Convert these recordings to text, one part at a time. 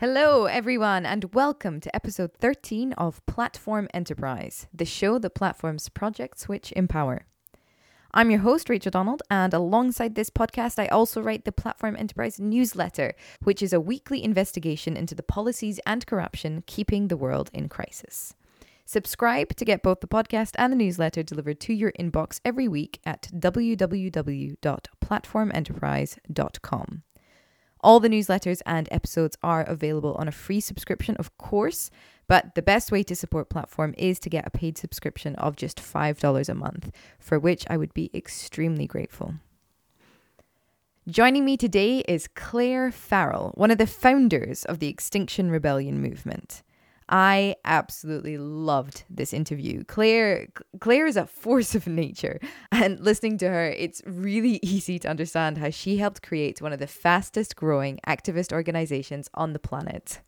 Hello, everyone, and welcome to episode 13 of Platform Enterprise, the show that platforms projects which empower. I'm your host, Rachel Donald, and alongside this podcast, I also write the Platform Enterprise newsletter, which is a weekly investigation into the policies and corruption keeping the world in crisis. Subscribe to get both the podcast and the newsletter delivered to your inbox every week at www.platformenterprise.com. All the newsletters and episodes are available on a free subscription, of course, but the best way to support Platform is to get a paid subscription of just $5 a month, for which I would be extremely grateful. Joining me today is Clare Farrell, one of the founders of the Extinction Rebellion movement. I absolutely loved this interview. Clare Clare is a force of nature and listening to her it's really easy to understand how she helped create one of the fastest growing activist organizations on the planet.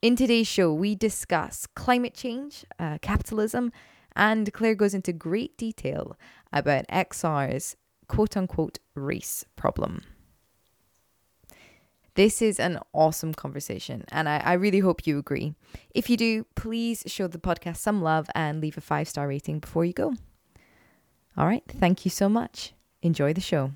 In today's show we discuss climate change, uh, capitalism and Clare goes into great detail about XR's quote unquote race problem. This is an awesome conversation, and I, I, really hope you agree. If you do, please show the podcast some love and leave a five star rating before you go. All right, thank you so much. Enjoy the show.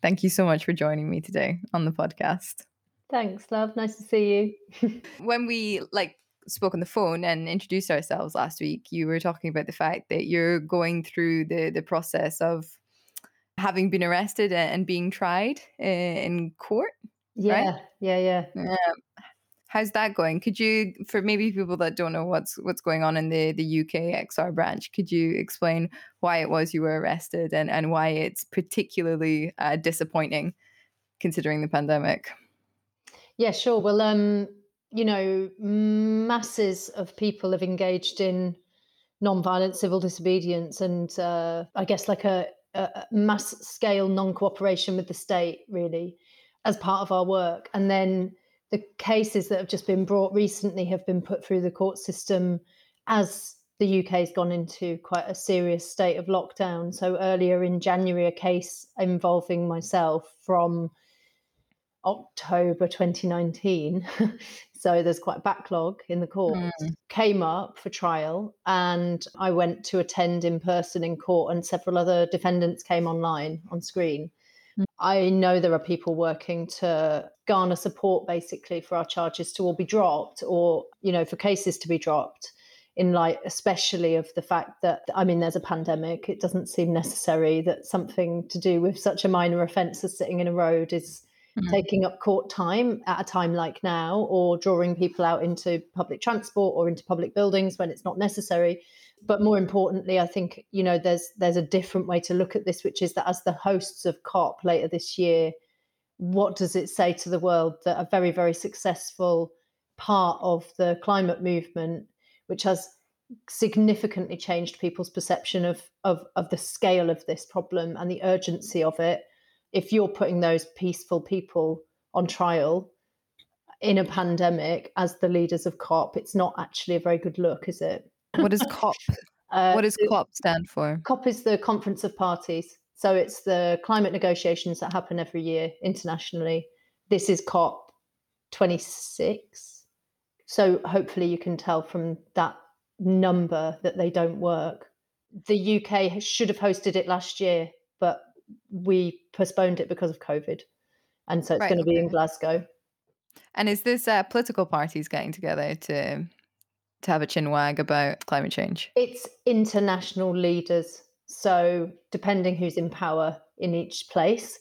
Thank you so much for joining me today on the podcast. Thanks, love. Nice to see you. when we like spoke on the phone and introduced ourselves last week, you were talking about the fact that you're going through the the process of having been arrested and being tried in court. Yeah, right? yeah, yeah, yeah. How's that going? Could you, for maybe people that don't know what's what's going on in the the UK XR branch, could you explain why it was you were arrested and and why it's particularly uh, disappointing considering the pandemic? Yeah, sure. Well, um, you know, masses of people have engaged in non-violent civil disobedience, and uh, I guess like a uh, mass scale non cooperation with the state, really, as part of our work. And then the cases that have just been brought recently have been put through the court system as the UK has gone into quite a serious state of lockdown. So earlier in January, a case involving myself from October 2019 so there's quite a backlog in the court, mm. came up for trial. And I went to attend in person in court, and several other defendants came online on screen. Mm. I know there are people working to garner support basically for our charges to all be dropped or, you know, for cases to be dropped in light especially of the fact that i mean there's a pandemic it doesn't seem necessary that something to do with such a minor offence as sitting in a road is mm-hmm. taking up court time at a time like now, or drawing people out into public transport or into public buildings when it's not necessary. But more importantly, I think you know there's there's a different way to look at this, which is that as the hosts of COP later this year, what does it say to the world that a very very successful part of the climate movement, which has significantly changed people's perception of, of of the scale of this problem and the urgency of it if you're putting those peaceful people on trial in a pandemic as the leaders of COP, it's not actually a very good look, is it? What does COP? Uh, what does COP stand for? COP is the Conference of Parties. So it's the climate negotiations that happen every year internationally. This is COP 26. So hopefully you can tell from that number that they don't work. The UK should have hosted it last year, we postponed it because of COVID. And so it's right, going to okay. be in Glasgow. And is this uh, political parties getting together to to have a chinwag about climate change? It's international leaders. So depending who's in power in each place,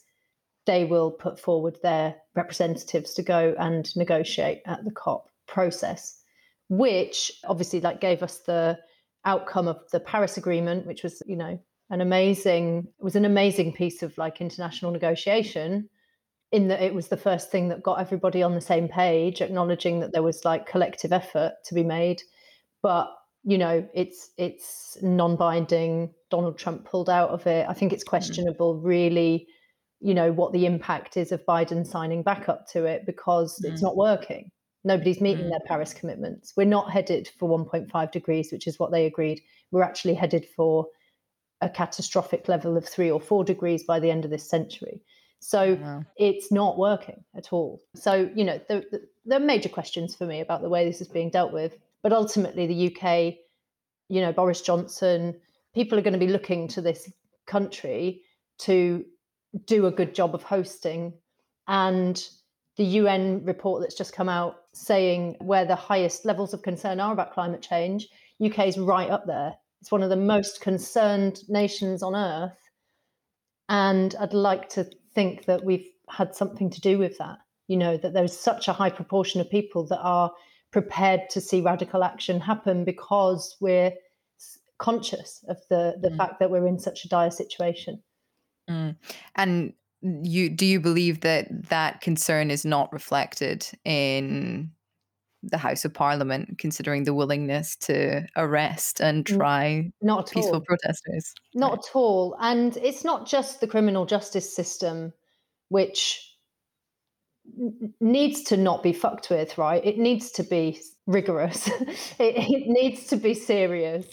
they will put forward their representatives to go and negotiate at the COP process, which obviously like gave us the outcome of the Paris Agreement, which was, you know, an amazing it was an amazing piece of like international negotiation in that it was the first thing that got everybody on the same page acknowledging that there was like collective effort to be made but you know it's it's non-binding donald trump pulled out of it i think it's mm. questionable mm. really you know what the impact is of biden signing back up to it because mm. it's not working nobody's meeting mm. their paris commitments we're not headed for 1.5 degrees which is what they agreed we're actually headed for a catastrophic level of three or four degrees by the end of this century. So wow. it's not working at all. So, you know, there, there are major questions for me about the way this is being dealt with. But ultimately, the UK, you know, Boris Johnson, people are going to be looking to this country to do a good job of hosting. And the UN report that's just come out saying where the highest levels of concern are about climate change, UK is right up there. It's one of the most concerned nations on earth. And I'd like to think that we've had something to do with that. You know, that there's such a high proportion of people that are prepared to see radical action happen because we're conscious of the the mm. fact that we're in such a dire situation. Mm. And you do you believe that that concern is not reflected in the House of Parliament, considering the willingness to arrest and try not peaceful all. protesters? Not right. at all. And it's not just the criminal justice system, which needs to not be fucked with, right? It needs to be rigorous. it, it needs to be serious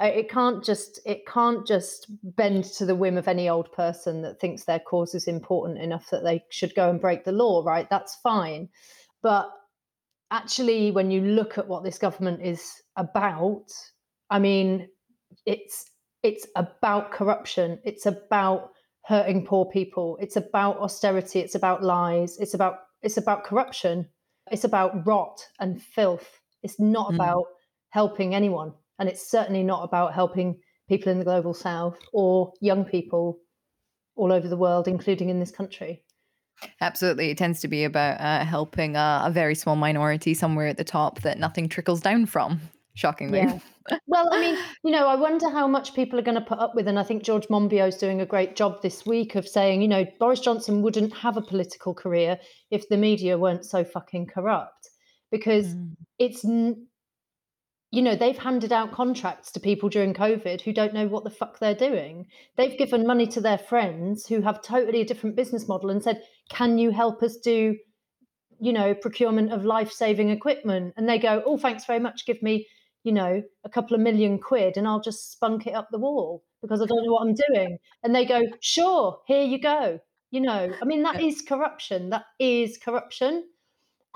it can't just it can't just bend to the whim of any old person that thinks their cause is important enough that they should go and break the law right that's fine but actually when you look at what this government is about i mean it's it's about corruption it's about hurting poor people it's about austerity it's about lies it's about it's about corruption it's about rot and filth it's not mm. about helping anyone and it's certainly not about helping people in the global south or young people all over the world, including in this country. Absolutely. It tends to be about uh, helping a, a, very small minority somewhere at the top that nothing trickles down from, shockingly. Yeah. well, I mean, you know, I wonder how much people are going to put up with. And I think George Monbiot is doing a great job this week of saying, you know, Boris Johnson wouldn't have a political career if the media weren't so fucking corrupt. Because mm. it's you know, they've handed out contracts to people during COVID who don't know what the fuck they're doing. They've given money to their friends who have totally a different business model and said, Can you help us do, you know, procurement of life saving equipment? And they go, Oh, thanks very much. Give me, you know, a couple of million quid and I'll just spunk it up the wall because I don't know what I'm doing. And they go, Sure, here you go. You know, I mean, that is corruption. That is corruption.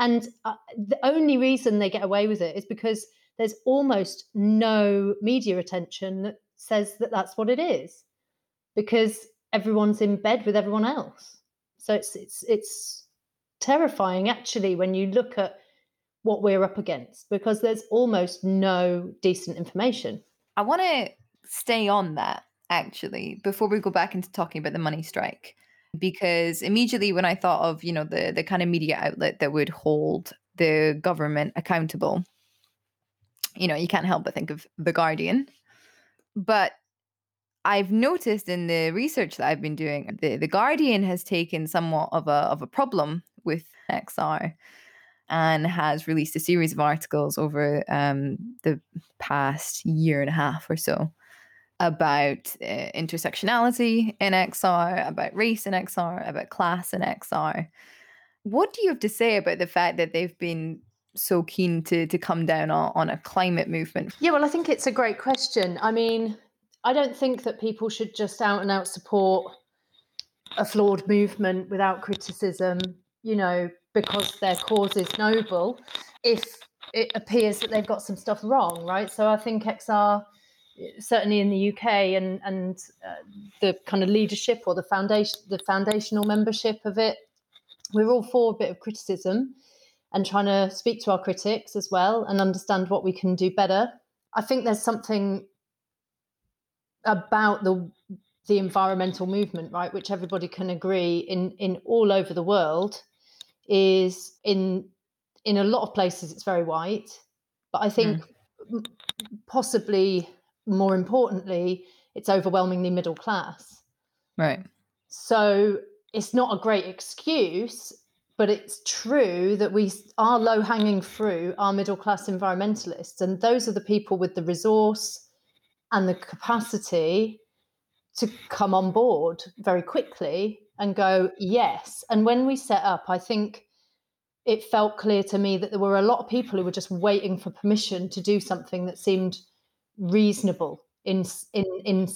And uh, the only reason they get away with it is because there's almost no media attention that says that that's what it is because everyone's in bed with everyone else so it's it's it's terrifying actually when you look at what we're up against because there's almost no decent information i want to stay on that actually before we go back into talking about the money strike because immediately when i thought of you know the the kind of media outlet that would hold the government accountable you know, you can't help but think of The Guardian. But I've noticed in the research that I've been doing, the, the Guardian has taken somewhat of a of a problem with XR and has released a series of articles over um, the past year and a half or so about uh, intersectionality in XR, about race in XR, about class in XR. What do you have to say about the fact that they've been so keen to to come down on, on a climate movement? Yeah, well, I think it's a great question. I mean, I don't think that people should just out and out support a flawed movement without criticism, you know, because their cause is noble, if it appears that they've got some stuff wrong, right? So I think XR, certainly in the UK, and and uh, the kind of leadership or the foundation, the foundational membership of it, we're all for a bit of criticism and trying to speak to our critics as well and understand what we can do better. I think there's something about the the environmental movement, right, which everybody can agree in in all over the world is in in a lot of places it's very white, but I think mm. possibly more importantly, it's overwhelmingly middle class. Right. So it's not a great excuse but it's true that we are low hanging fruit are middle class environmentalists and those are the people with the resource and the capacity to come on board very quickly and go yes and when we set up i think it felt clear to me that there were a lot of people who were just waiting for permission to do something that seemed reasonable in in in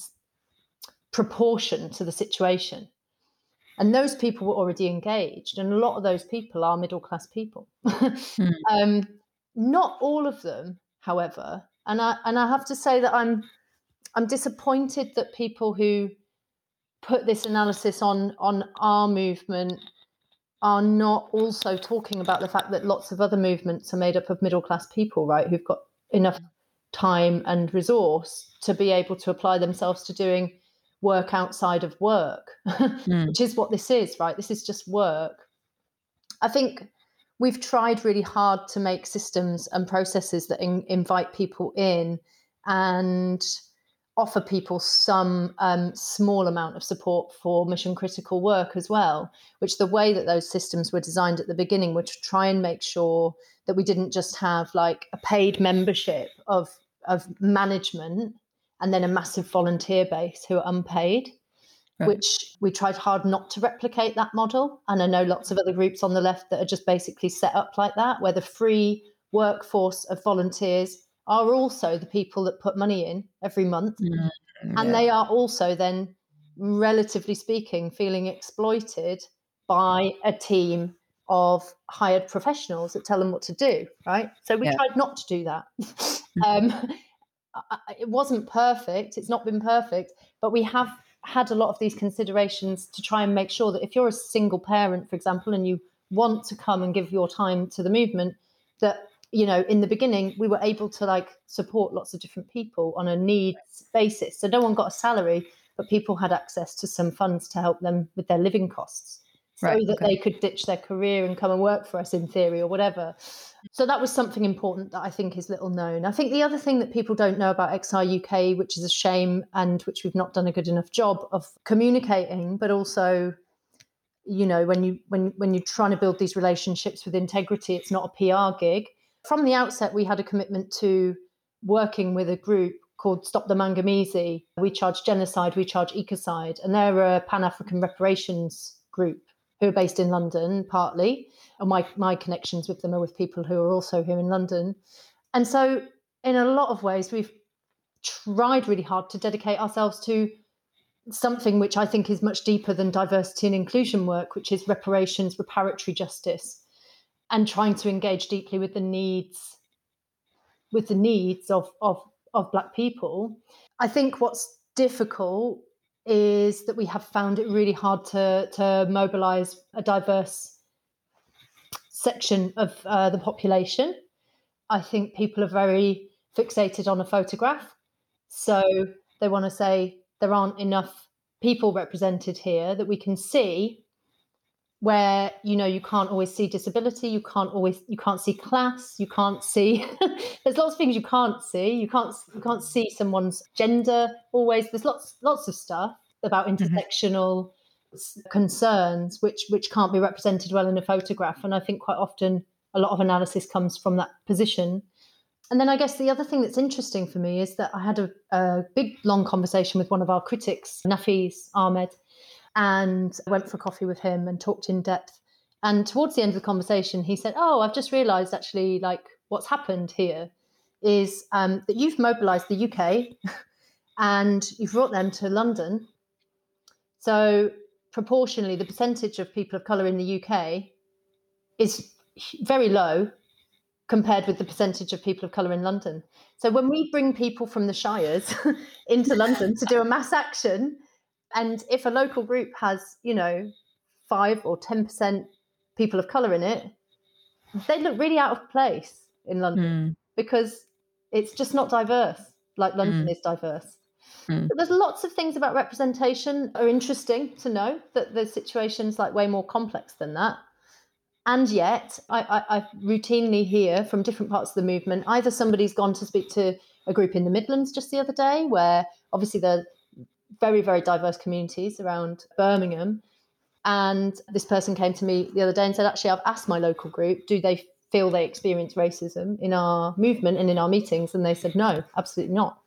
proportion to the situation And those people were already engaged. And a lot of those people are middle class people. mm. um, not all of them, however. And I and I have to say that I'm I'm disappointed that people who put this analysis on on our movement are not also talking about the fact that lots of other movements are made up of middle class people, right, who've got enough time and resource to be able to apply themselves to doing work outside of work, mm. which is what this is, right? This is just work. I think we've tried really hard to make systems and processes that in, invite people in and offer people some um, small amount of support for mission critical work as well, which the way that those systems were designed at the beginning were to try and make sure that we didn't just have like a paid membership of, of management and then a massive volunteer base who are unpaid. Right. Which we tried hard not to replicate that model. And I know lots of other groups on the left that are just basically set up like that, where the free workforce of volunteers are also the people that put money in every month. Mm, and they are also then, relatively speaking, feeling exploited by a team of hired professionals that tell them what to do, right? So we yeah. tried not to do that. um, it wasn't perfect, it's not been perfect, but we have had a lot of these considerations to try and make sure that if you're a single parent, for example, and you want to come and give your time to the movement, that you know in the beginning we were able to like support lots of different people on a needs basis. So no one got a salary but people had access to some funds to help them with their living costs so right, that okay. they could ditch their career and come and work for us in theory or whatever. So that was something important that i think is little known. I think the other thing that people don't know about xr uk which is a shame and which we've not done a good enough job of communicating but also you know when you when when you're trying to build these relationships with integrity it's not a pr gig from the outset, we had a commitment to working with a group called Stop the Maangamizi. We charge genocide, we charge ecocide, and they're a Pan African reparations group who are based in London partly. And my, my connections with them are with people who are also here in London. And so, in a lot of ways, we've tried really hard to dedicate ourselves to something which I think is much deeper than diversity and inclusion work, which is reparations, reparatory justice and trying to engage deeply with the needs with the needs of of of black people. I think what's difficult is that we have found it really hard to to mobilize a diverse section of uh, the population. I think people are very fixated on a photograph. So they want to say there aren't enough people represented here that we can see where you know you can't always see disability you can't always you can't see class you can't see there's lots of things you can't see you can't you can't see someone's gender always there's lots lots of stuff about mm-hmm. intersectional mm-hmm. concerns which which can't be represented well in a photograph and i think quite often a lot of analysis comes from that position and then I guess the other thing that's interesting for me is that I had a, a big long conversation with one of our critics, Nafeez Ahmed, and I went for coffee with him and talked in depth. And towards the end of the conversation, he said, "Oh, I've just realised actually, like what's happened here is um, that you've mobilised the UK and you've brought them to London. So proportionally, the percentage of people of colour in the UK is very low compared with the percentage of people of colour in London. So when we bring people from the Shires into London to do a mass action, and if a local group has, you know, five or 10% people of colour in it, they look really out of place in London mm. because it's just not diverse like London mm. is diverse. Mm. But there's lots of things about representation are interesting to know that the situation's like way more complex than that. And yet, I, I, I routinely hear from different parts of the movement either somebody's gone to speak to a group in the Midlands just the other day, where obviously the very, very diverse communities around Birmingham. And this person came to me the other day and said, actually, I've asked my local group, do they feel they experience racism in our movement and in our meetings? And they said, no, absolutely not.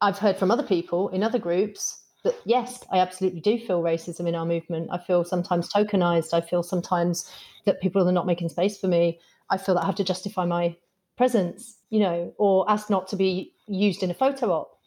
I've heard from other people in other groups that yes, I absolutely do feel racism in our movement. I feel sometimes tokenized. I feel sometimes that people are not making space for me. I feel that I have to justify my presence, you know, or ask not to be used in a photo op.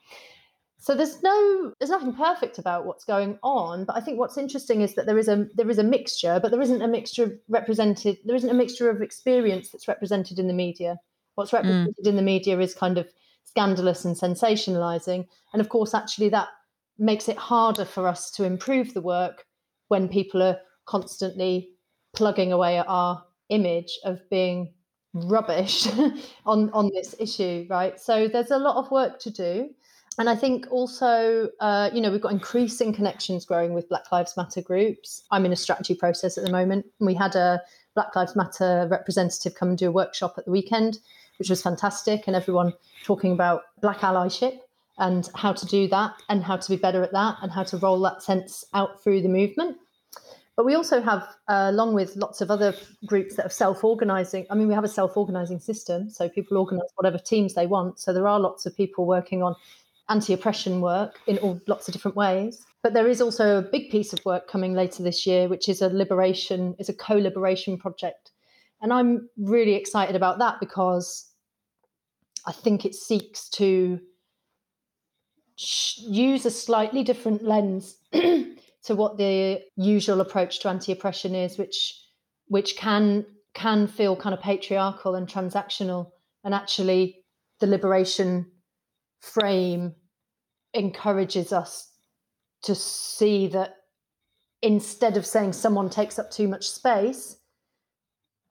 so there's no there's nothing perfect about what's going on but i think what's interesting is that there is a there is a mixture but there isn't a mixture represented there isn't a mixture of experience that's represented in the media what's mm. represented mm. in the media is kind of scandalous and sensationalizing and of course actually that makes it harder for us to improve the work when people are constantly plugging away at our image of being rubbish on on this issue right so there's a lot of work to do and I think also, uh, you know, we've got increasing connections growing with Black Lives Matter groups. I'm in a strategy process at the moment. We had a Black Lives Matter representative come and do a workshop at the weekend, which was fantastic, and everyone talking about Black allyship and how to do that and how to be better at that and how to roll that sense out through the movement. But we also have, uh, along with lots of other groups that are self organizing, I mean, we have a self organizing system. So people organize whatever teams they want. So there are lots of people working on anti-oppression work in all lots of different ways. But there is also a big piece of work coming later this year, which is a liberation, is a co-liberation project. And I'm really excited about that because I think it seeks to use a slightly different lens to what the usual approach to anti-oppression is, which which can can feel kind of patriarchal and transactional. And actually the liberation frame encourages us to see that instead of saying someone takes up too much space,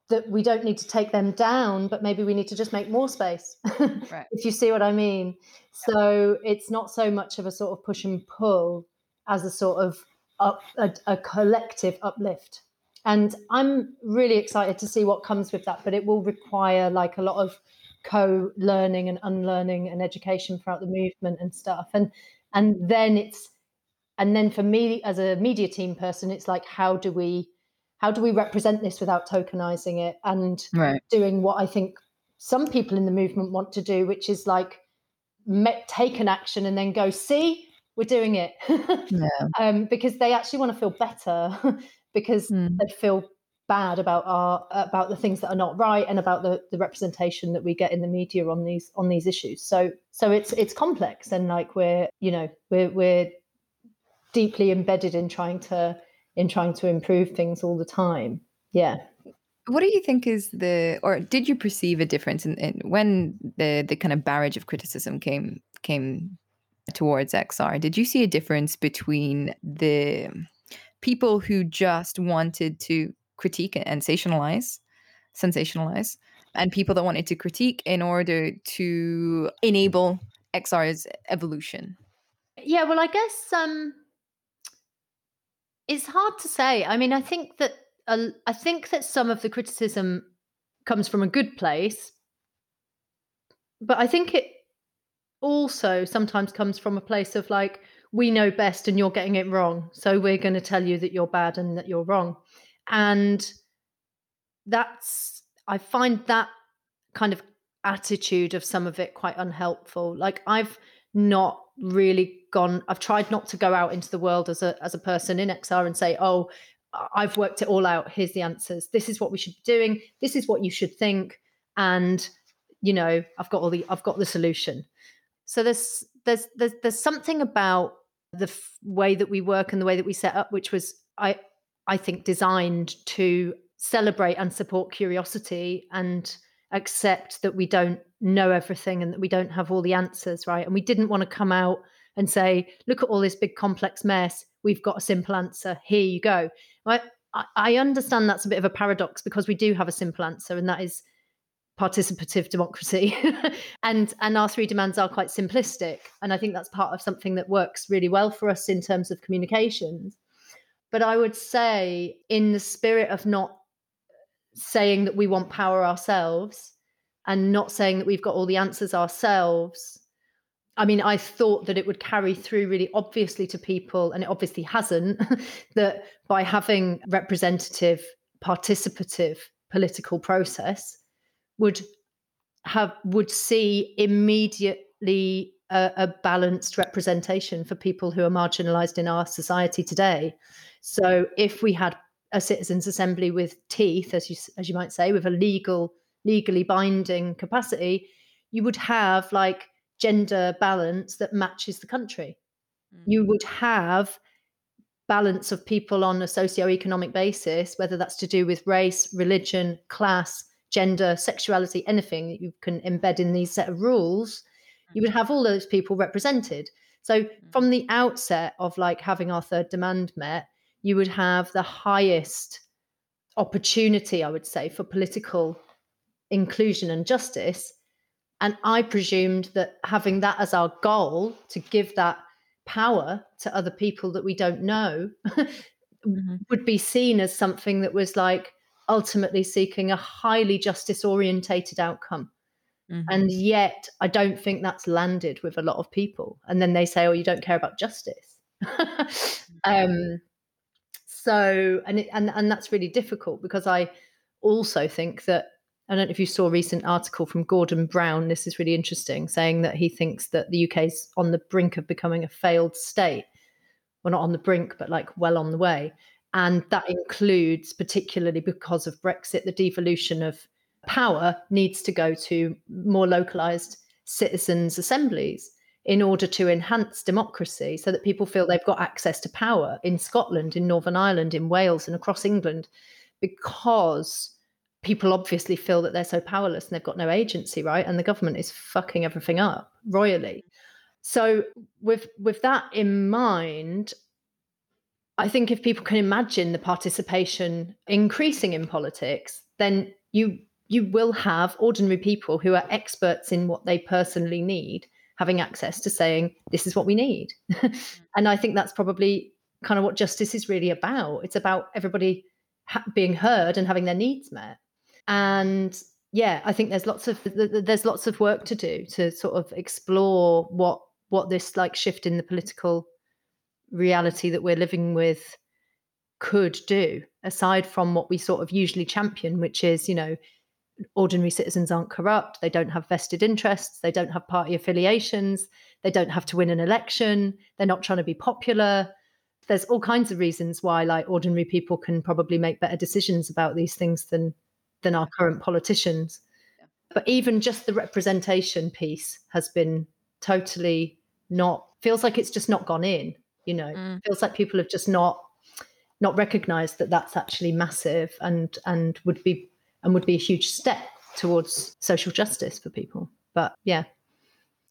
that we don't need to take them down, but maybe we need to just make more space. Right. if you see what I mean. So it's not so much of a sort of push and pull as a sort of up, a, a collective uplift. And I'm really excited to see what comes with that, but it will require like a lot of co-learning and unlearning and education throughout the movement and stuff and and then it's and then for me as a media team person it's like how do we how do we represent this without tokenizing it and right. doing what i think some people in the movement want to do which is like me- take an action and then go see we're doing it yeah. um, because they actually want to feel better because mm. they feel bad about our about the things that are not right and about the, the representation that we get in the media on these on these issues. So so it's it's complex and like we're you know we're we're deeply embedded in trying to in trying to improve things all the time. Yeah. What do you think is the or did you perceive a difference in, in when the the kind of barrage of criticism came came towards xr did you see a difference between the people who just wanted to critique and sensationalize, sensationalize, and people that wanted to critique in order to enable XR's evolution? Yeah, well, I guess um, it's hard to say. I mean, I think that uh, I think that some of the criticism comes from a good place, but I think it also sometimes comes from a place of like we know best and you're getting it wrong so we're going to tell you that you're bad and that you're wrong and that's, I find that kind of attitude of some of it quite unhelpful. Like I've not really gone, I've tried not to go out into the world as a, as a person in XR and say, oh, I've worked it all out. Here's the answers. This is what we should be doing. This is what you should think. And, you know, I've got all the, I've got the solution. So there's, there's, there's, there's something about the f- way that we work and the way that we set up, which was, I, I think, designed to celebrate and support curiosity and accept that we don't know everything and that we don't have all the answers, right? And we didn't want to come out and say, look at all this big complex mess. We've got a simple answer. Here you go. I, I understand that's a bit of a paradox because we do have a simple answer, and that is participative democracy. and and our three demands are quite simplistic. And I think that's part of something that works really well for us in terms of communications. But I would say, in the spirit of not saying that we want power ourselves and not saying that we've got all the answers ourselves. I mean, I thought that it would carry through really obviously to people, and it obviously hasn't, that by having representative, participative political process would have would see immediately a, a balanced representation for people who are marginalized in our society today. So if we had a citizens assembly with teeth, as you as you might say, with a legal legally binding capacity, you would have like gender balance that matches the country. Mm. You would have balance of people on a socio-economic basis, whether that's to do with race, religion, class, gender, sexuality, anything that you can embed in these set of rules, you would have all those people represented. So mm. from the outset of like having our third demand met, you would have the highest opportunity, I would say, for political inclusion and justice. And I presumed that having that as our goal to give that power to other people that we don't know mm-hmm. would be seen as something that was like ultimately seeking a highly justice orientated outcome. Mm-hmm. And yet, I don't think that's landed with a lot of people. And then they say, oh, you don't care about justice. um, so, and, it, and, and that's really difficult because I also think that I don't know if you saw a recent article from Gordon Brown. This is really interesting, saying that he thinks that the UK is on the brink of becoming a failed state. Well, not on the brink, but like well on the way. And that includes, particularly because of Brexit, the devolution of power needs to go to more localized citizens' assemblies in order to enhance democracy so that people feel they've got access to power in Scotland, in Northern Ireland, in Wales, and across England because people obviously feel that they're so powerless and they've got no agency, right? And the government is fucking everything up royally. So with with that in mind, I think if people can imagine the participation increasing in politics, then you you will have ordinary people who are experts in what they personally need having access to saying this is what we need. Mm. and I think that's probably kind of what justice is really about. It's about everybody ha- being heard and having their needs met and yeah i think there's lots of there's lots of work to do to sort of explore what what this like shift in the political reality that we're living with could do aside from what we sort of usually champion which is you know ordinary citizens aren't corrupt they don't have vested interests they don't have party affiliations they don't have to win an election they're not trying to be popular there's all kinds of reasons why like ordinary people can probably make better decisions about these things than than our current politicians. But even just the representation piece has been totally not feels like it's just not gone in. You know, mm. feels like people have just not not recognized that that's actually massive and and would be and would be a huge step towards social justice for people. But yeah,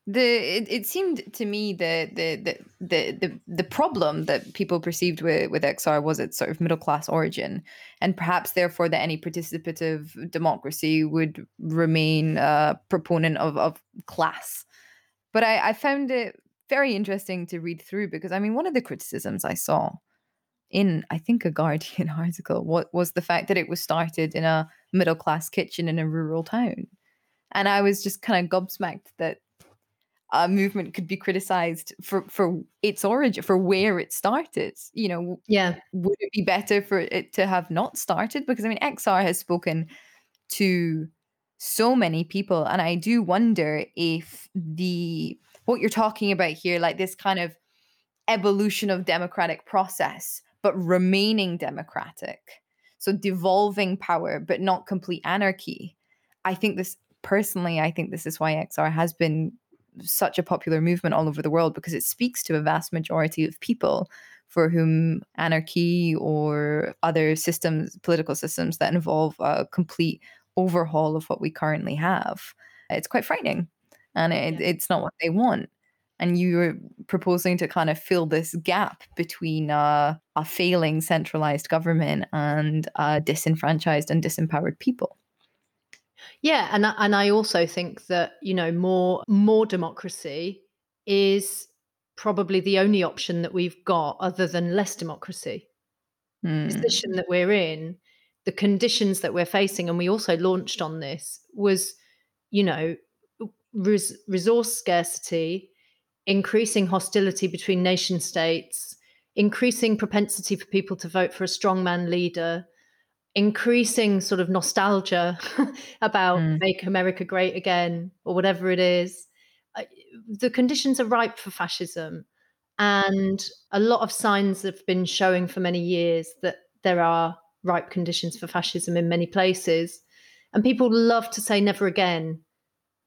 the it, it seemed to me the, the the the the problem that people perceived with with XR was its sort of middle class origin, and perhaps therefore that any participative democracy would remain a proponent of of class. But I, I found it very interesting to read through because I mean one of the criticisms I saw in I think a Guardian article what was the fact that it was started in a middle class kitchen in a rural town. And I was just kind of gobsmacked that a movement could be criticized for for its origin for where it started. You know yeah. would it be better for it to have not started? Because i mean xr has spoken to so many people and i do wonder if the what you're talking about here like this kind of evolution of democratic process but remaining democratic so devolving power but not complete anarchy i think this personally i think this is why xr has been such a popular movement all over the world because it speaks to a vast majority of people for whom anarchy or other systems, political systems that involve a complete overhaul of what we currently have, it's quite frightening and it, yeah. it's not what they want. And you were proposing to kind of fill this gap between uh, a failing centralized government and uh, disenfranchised and disempowered people. Yeah, and and I also think that you know more more democracy is probably the only option that we've got other than less democracy. Mm. The position that we're in, the conditions that we're facing, and we also launched on this was, you know, res- resource scarcity, increasing hostility between nation states, increasing propensity for people to vote for a strongman leader, increasing sort of nostalgia about mm. make America great again or whatever it is. The conditions are ripe for fascism. And a lot of signs have been showing for many years that there are ripe conditions for fascism in many places. And people love to say never again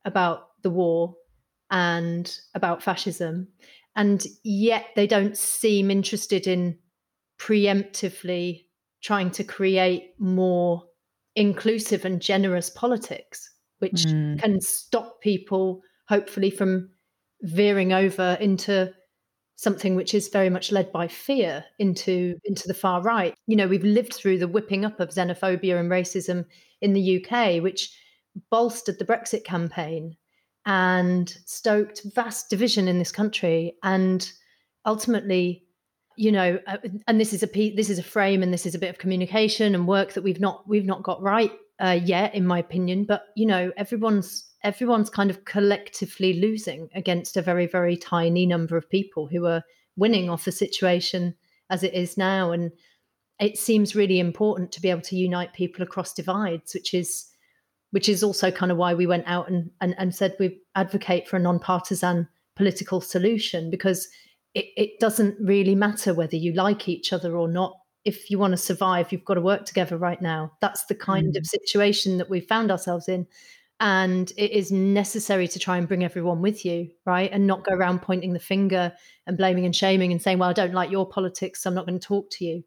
about the war. And about fascism. And yet they don't seem interested in preemptively trying to create more inclusive and generous politics, which mm. can stop people, hopefully, from veering over into something which is very much led by fear into into the far right. You know, we've lived through the whipping up of xenophobia and racism in the UK, which bolstered the Brexit campaign and stoked vast division in this country. And ultimately you know uh, and this is a this is a frame and this is a bit of communication and work that we've not we've not got right uh, yet in my opinion. But you know everyone's everyone's kind of collectively losing against a very very tiny number of people who are winning off the situation as it is now. And it seems really important to be able to unite people across divides which is which is also kind of why we went out and, and, and said we advocate for a non-partisan political solution because it, it doesn't really matter whether you like each other or not. If you want to survive you've got to work together right now. That's the kind mm. of situation that we found ourselves in. And it is necessary to try and bring everyone with you right? And not go around pointing the finger and blaming and shaming and saying well i don't like your politics so i'm not going to talk to you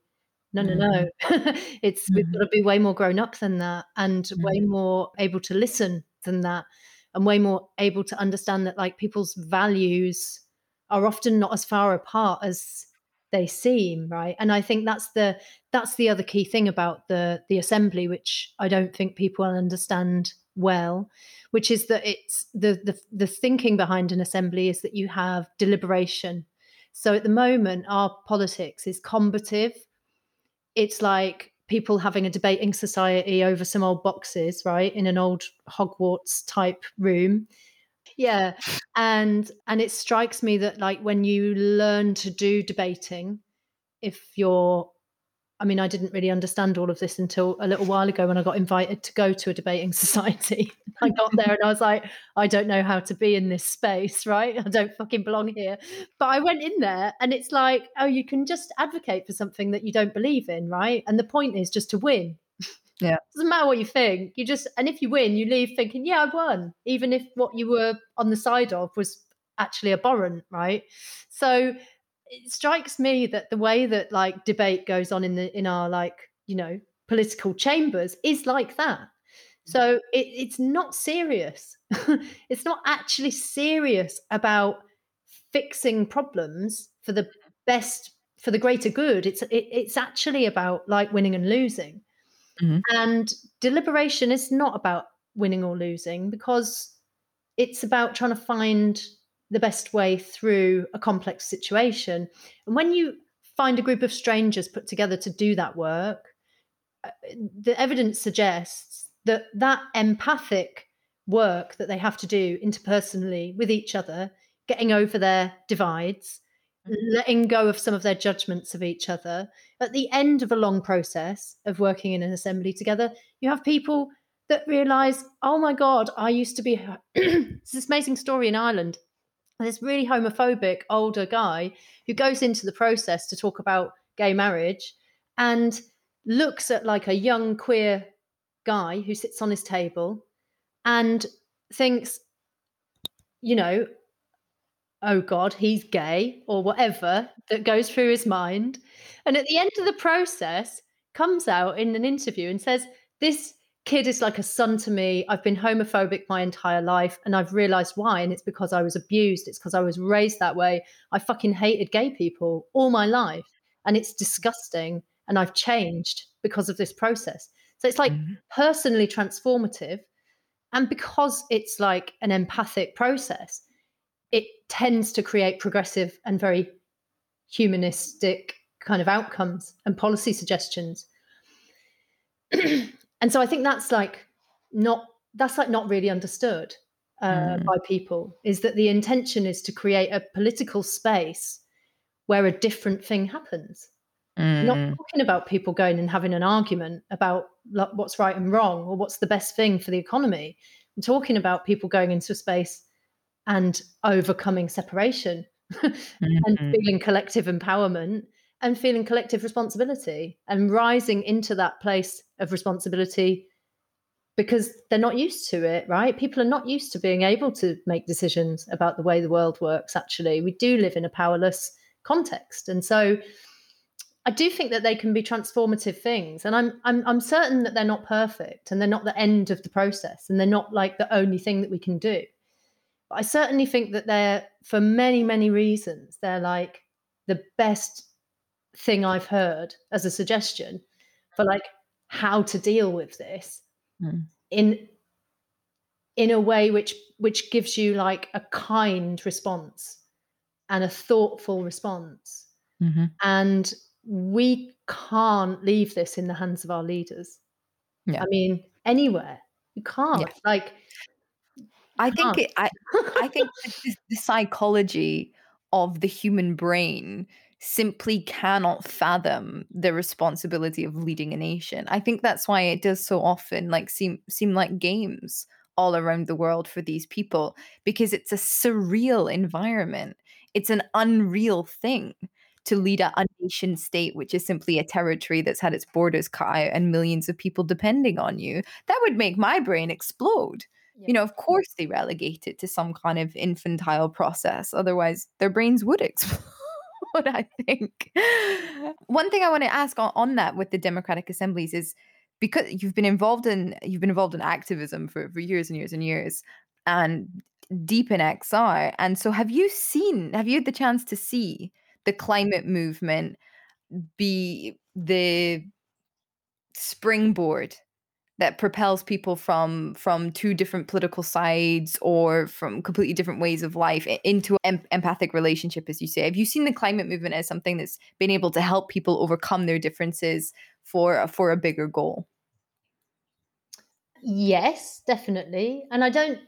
no, no, no. Mm-hmm. it's mm-hmm. we've got to be way more grown up than that and mm-hmm. way more able to listen than that and way more able to understand that like people's values are often not as far apart as they seem right and i think that's the that's the other key thing about the the assembly which i don't think people understand well which is that it's the the, the thinking behind an assembly is that you have deliberation so at the moment our politics is combative it's like people having a debating society over some old boxes, right, in an old Hogwarts type room. Yeah. And and it strikes me that like when you learn to do debating, if you're I mean, I didn't really understand all of this until a little while ago when I got invited to go to a debating society. I got there and I was like, I don't know how to be in this space, right? I don't fucking belong here. But I went in there and it's like, oh, you can just advocate for something that you don't believe in, right? And the point is just to win. Yeah. It Doesn't matter what you think. You just, and if you win, you leave thinking, yeah, I won, even if what you were on the side of was actually abhorrent, right? So, it strikes me that the way that like debate goes on in the in our like you know political chambers is like that. So it, it's not serious. It's not actually serious about fixing problems for the best for the greater good. It's it, it's actually about like winning and losing. Mm-hmm. and deliberation is not about winning or losing because it's about trying to find the best way through a complex situation. And when you find a group of strangers put together to do that work, uh, the evidence suggests that that empathic work that they have to do interpersonally with each other, getting over their divides, mm-hmm. letting go of some of their judgments of each other, at the end of a long process of working in an assembly together, you have people that realize, oh my God, I used to be. it's this amazing story in Ireland this really homophobic older guy who goes into the process to talk about gay marriage and looks at like a young queer guy who sits on his table and thinks, you know, oh God, he's gay or whatever that goes through his mind. And at the end of the process, comes out in an interview and says, This kid is like a son to me. I've been homophobic my entire life and I've realized why. And it's because I was abused. It's because I was raised that way. I fucking hated gay people all my life. And it's disgusting. And I've changed because of this process. So it's like mm-hmm. personally transformative. And because it's like an empathic process, it tends to create progressive and very humanistic kind of outcomes and policy suggestions. and so I think that's like not that's like not really understood uh, mm. by people is that the intention is to create a political space where a different thing happens. Mm. Not talking about people going and having an argument about like, what's right and wrong or what's the best thing for the economy. I'm talking about people going into a space and overcoming separation mm-hmm. and feeling collective empowerment and feeling collective responsibility and rising into that place of responsibility because they're not used to it, right? People are not used to being able to make decisions about the way the world works, actually. We do live in a powerless context. And so I do think that they can be transformative things. And I'm I'm I'm certain that they're not perfect and they're not the end of the process and they're not like the only thing that we can do. But I certainly think that they're for many, many reasons, they're like the best thing I've heard as a suggestion for like how to deal with this mm. in in a way which which gives you like a kind response and a thoughtful response mm-hmm. and we can't leave this in the hands of our leaders yeah. i mean anywhere you can't yeah. like i think it, i i think the psychology of the human brain simply cannot fathom the responsibility of leading a nation. I think that's why it does so often like seem seem like games all around the world for these people because it's a surreal environment. It's an unreal thing to lead a, nation state which is simply a territory that's had its borders cut out and millions of people depending on you. That would make my brain explode. Yeah. You know, of course they relegate it to some kind of infantile process. Otherwise, their brains would explode. What I think. One thing I want to ask on, on that with the democratic assemblies is because you've been involved in you've been involved in activism for, for years and years and years and deep in XR. And so have you seen, have you had the chance to see the climate movement be the springboard that propels people from from two different political sides or from completely different ways of life into an empathic relationship as you say. Have you seen the climate movement as something that's been able to help people overcome their differences for for a bigger goal? Yes definitely. And i don't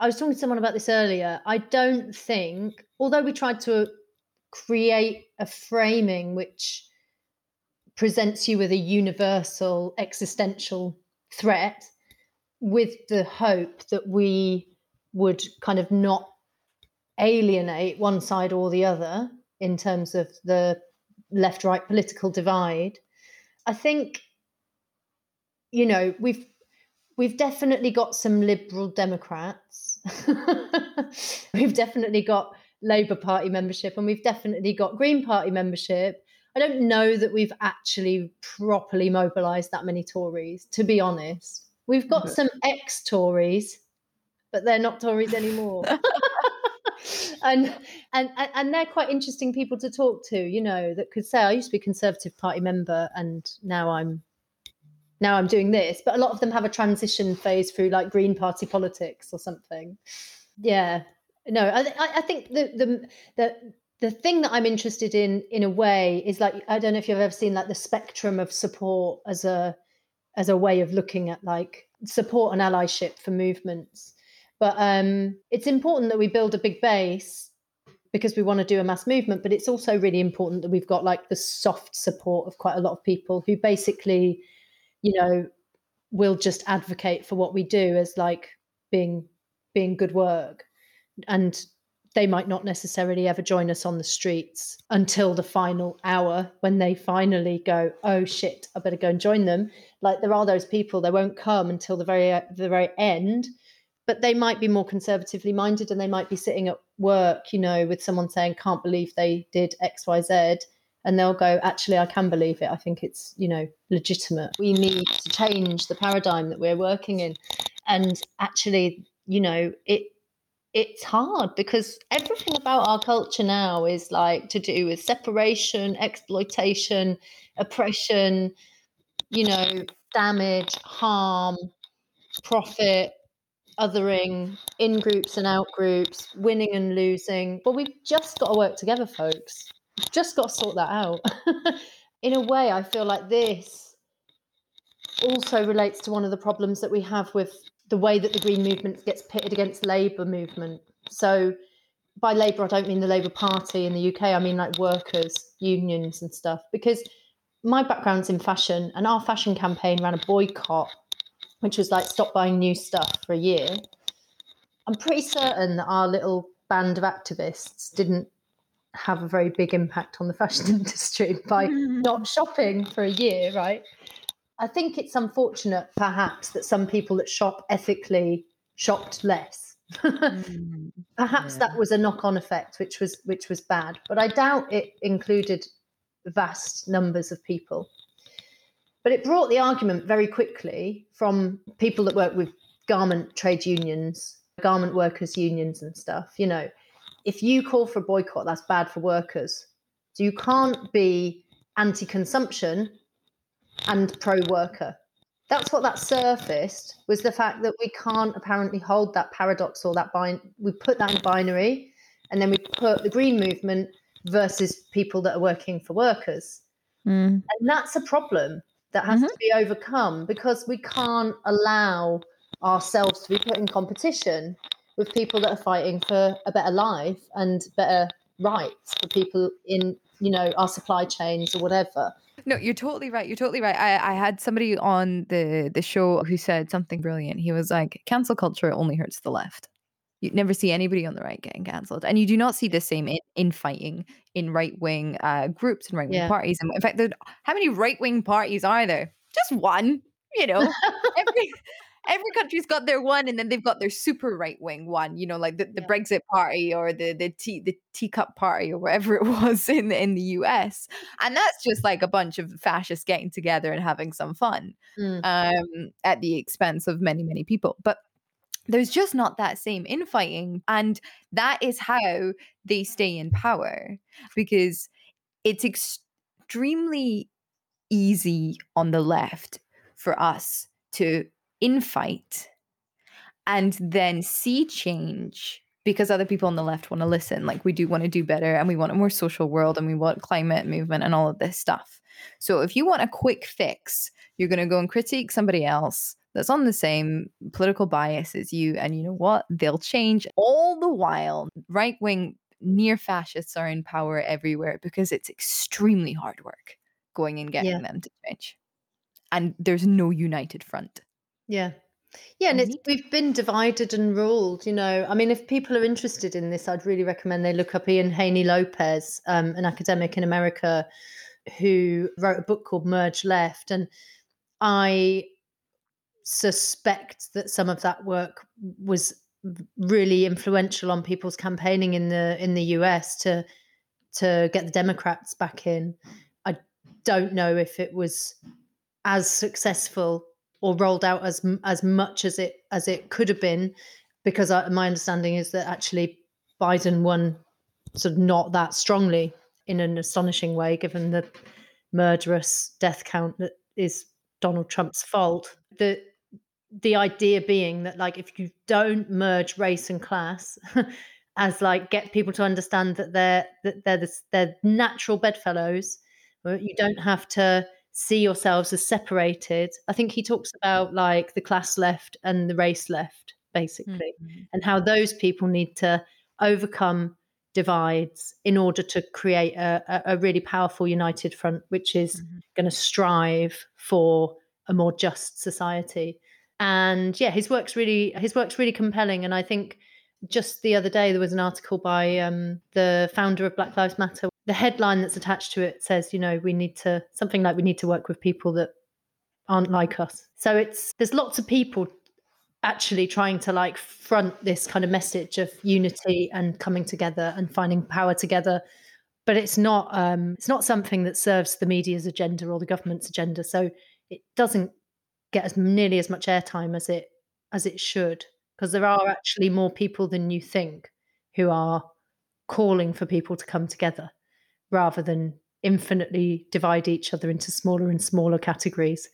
i was talking to someone about this earlier. I don't think although we tried to create a framing which presents you with a universal existential threat with the hope that we would kind of not alienate one side or the other in terms of the left right political divide. I think you know we've we've definitely got some liberal democrats. We've definitely got labour party membership and we've definitely got green party membership I don't know that we've actually properly mobilised that many Tories, to be honest. We've got some ex Tories, but they're not Tories anymore. and, and and they're quite interesting people to talk to, you know, that could say, I used to be a Conservative Party member and now I'm now I'm doing this. But a lot of them have a transition phase through like Green Party politics or something. Yeah. No, I, I think the the the the thing that I'm interested in, in a way, is like I don't know if you've ever seen like the spectrum of support as a as a way of looking at like support and allyship for movements. But um, it's important that we build a big base because we want to do a mass movement. But it's also really important that we've got like the soft support of quite a lot of people who basically, you know, will just advocate for what we do as like being being good work and they might not necessarily ever join us on the streets until the final hour when they finally go oh shit i better go and join them. Like there are those people they won't come until the very the very end but they might be more conservatively minded and they might be sitting at work you know with someone saying can't believe they did xyz and they'll go actually i can believe it. I think it's you know legitimate. We need to change the paradigm that we're working in. And actually you know it it's hard because everything about our culture now is like to do with separation, exploitation, oppression, you know, damage, harm, profit, othering, in groups and out groups, winning and losing. But we've just got to work together, folks. We've just got to sort that out. In a way, I feel like this also relates to one of the problems that we have with the way that the Green movement gets pitted against Labour movement. So by Labour, I don't mean the Labour Party in the UK. I mean like workers, unions, and stuff. Because my background's in fashion, and our fashion campaign ran a boycott, which was like stop buying new stuff for a year. I'm pretty certain that our little band of activists didn't have a very big impact on the fashion industry by not shopping for a year, right? I think it's unfortunate, perhaps, that some people that shop ethically shopped less. mm, perhaps yeah. that was a knock-on effect, which was which was bad. But I doubt it included vast numbers of people. But it brought the argument very quickly from people that work with garment trade unions, garment workers unions and stuff. You know, if you call for a boycott, that's bad for workers. So you can't be anti-consumption and pro-worker. That's what that surfaced was the fact that we can't apparently hold that paradox or that bind. We put that in binary, and then we put the green movement versus people that are working for workers, mm. and that's a problem that has mm-hmm. to be overcome because we can't allow ourselves to be put in competition with people that are fighting for a better life and better rights for people in you know our supply chains or whatever. No you're totally right you're totally right. I, I had somebody on the the show who said something brilliant. He was like cancel culture only hurts the left. You never see anybody on the right getting cancelled and you do not see the same in, in fighting in right-wing uh, groups and right-wing yeah. parties. And in fact how many right-wing parties are there? Just one you know? Every every country's got their one and then they've got their super right wing one you know like the, the yeah. brexit party or the the tea the teacup party or whatever it was in in the us and that's just like a bunch of fascists getting together and having some fun mm. um at the expense of many many people but there's just not that same infighting and that is how they stay in power because it's extremely easy on the left for us to infight and then see change because other people on the left want to listen. Like we do want to do better and we want a more social world and we want climate movement and all of this stuff. So if you want a quick fix, you're going to go and critique somebody else that's on the same political bias as you. And you know what? They'll change. All the while, right wing near fascists are in power everywhere because it's extremely hard work going and getting yeah. them to change. And there's no united front. Yeah. Yeah, and it's, we've been divided and ruled. You know, I mean, if people are interested in this, I'd really recommend they look up Ian Haney Lopez, um, an academic in America, who wrote a book called Merge Left, and I suspect that some of that work was really influential on people's campaigning in the in the US to to get the Democrats back in. I don't know if it was as successful or rolled out as as much as it as it could have been, because I, my understanding is that actually Biden won sort of not that strongly in an astonishing way, given the murderous death count that is Donald Trump's fault. The the idea being that like if you don't merge race and class as like get people to understand that they're that they're the, they're natural bedfellows you don't have to see yourselves as separated. I think he talks about like the class left and the race left, basically, mm-hmm. and how those people need to overcome divides in order to create a, a really powerful united front, which is mm-hmm. going to strive for a more just society. And yeah, his work's really his work's really compelling, and I think just the other day there was an article by um, the founder of Black Lives Matter the headline that's attached to it says, you know, we need to something like we need to work with people that aren't like us. So it's there's lots of people actually trying to like front this kind of message of unity and coming together and finding power together. But it's not um, it's not something that serves the media's agenda or the government's agenda. So it doesn't get as nearly as much airtime as it as it should because there are actually more people than you think who are calling for people to come together rather than infinitely divide each other into smaller and smaller categories.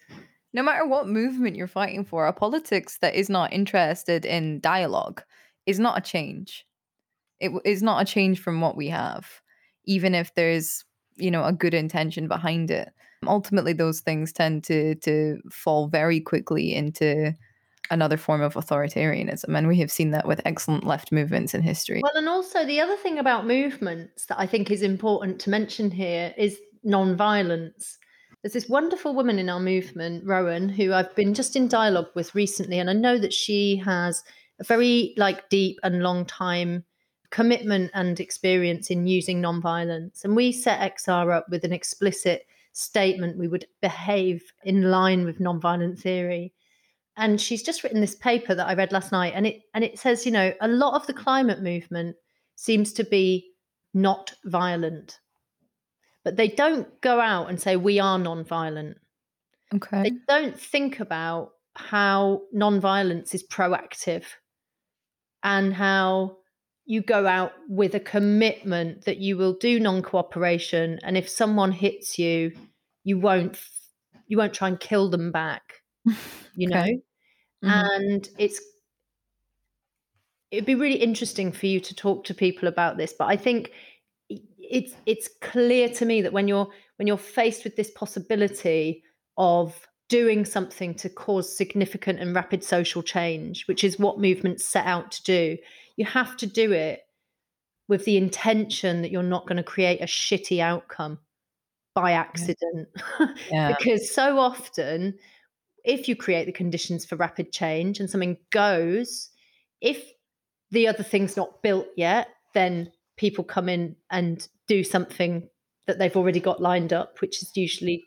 No matter what movement you're fighting for, a politics that is not interested in dialogue is not a change. It is not a change from what we have, even if there's you know a good intention behind it. Ultimately, those things tend to to fall very quickly into another form of authoritarianism. And we have seen that with excellent left movements in history. Well, and also the other thing about movements that I think is important to mention here is non-violence. There's this wonderful woman in our movement, Rowan, who I've been just in dialogue with recently, and I know that she has a very like deep and long time commitment and experience in using non-violence. And we set XR up with an explicit statement, we would behave in line with nonviolent theory. And she's just written this paper that I read last night, and it and it says, you know, a lot of the climate movement seems to be not violent, but they don't go out and say we are non-violent. Okay. They don't think about how non-violence is proactive and how you go out with a commitment that you will do non-cooperation and if someone hits you you won't you won't try and kill them back you know mm-hmm. and it's it'd be really interesting for you to talk to people about this but i think it's it's clear to me that when you're when you're faced with this possibility of doing something to cause significant and rapid social change which is what movements set out to do you have to do it with the intention that you're not going to create a shitty outcome by accident. Yeah. because so often, if you create the conditions for rapid change and something goes, if the other thing's not built yet, then people come in and do something that they've already got lined up, which is usually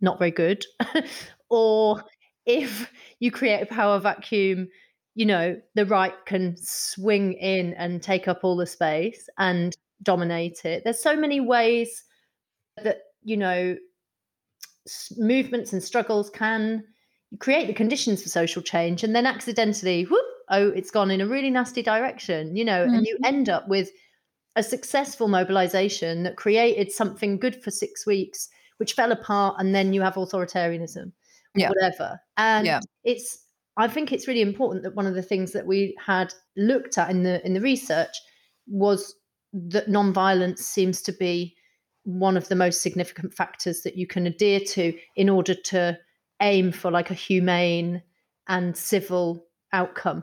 not very good. or if you create a power vacuum you know, the right can swing in and take up all the space and dominate it. There's so many ways that, you know, movements and struggles can create the conditions for social change and then accidentally, whoop, oh, it's gone in a really nasty direction, you know, mm-hmm. and you mm-hmm. end up with a successful mobilization that created something good for six weeks, which fell apart, and then you have authoritarianism, yeah. whatever. And yeah. it's I think it's really important that one of the things that we had looked at in the in the research was that nonviolence seems to be one of the most significant factors that you can adhere to in order to aim for like a humane and civil outcome.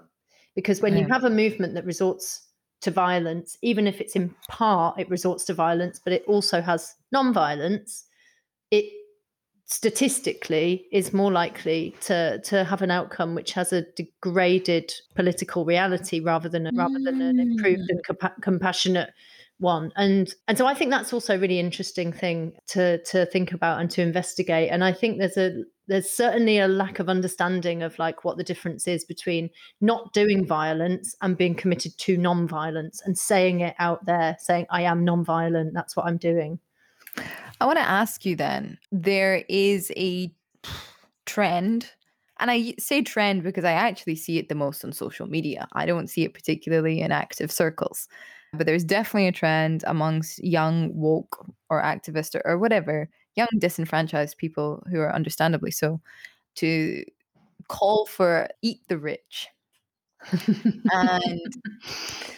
Because when yeah. you have a movement that resorts to violence, even if it's in part it resorts to violence, but it also has non-violence, it statistically is more likely to to have an outcome which has a degraded political reality rather than a, rather than an improved and mm. compa- compassionate one. And and so i think that's also a really interesting thing to to think about and to investigate. And i think there's a there's certainly a lack of understanding of like what the difference is between not doing violence and being committed to non-violence and saying it out there saying i am non-violent that's what i'm doing. I want to ask you then there is a trend, and I say trend because I actually see it the most on social media. I don't see it particularly in active circles, but there's definitely a trend amongst young woke or activist or, or whatever, young disenfranchised people who are understandably so, to call for eat the rich and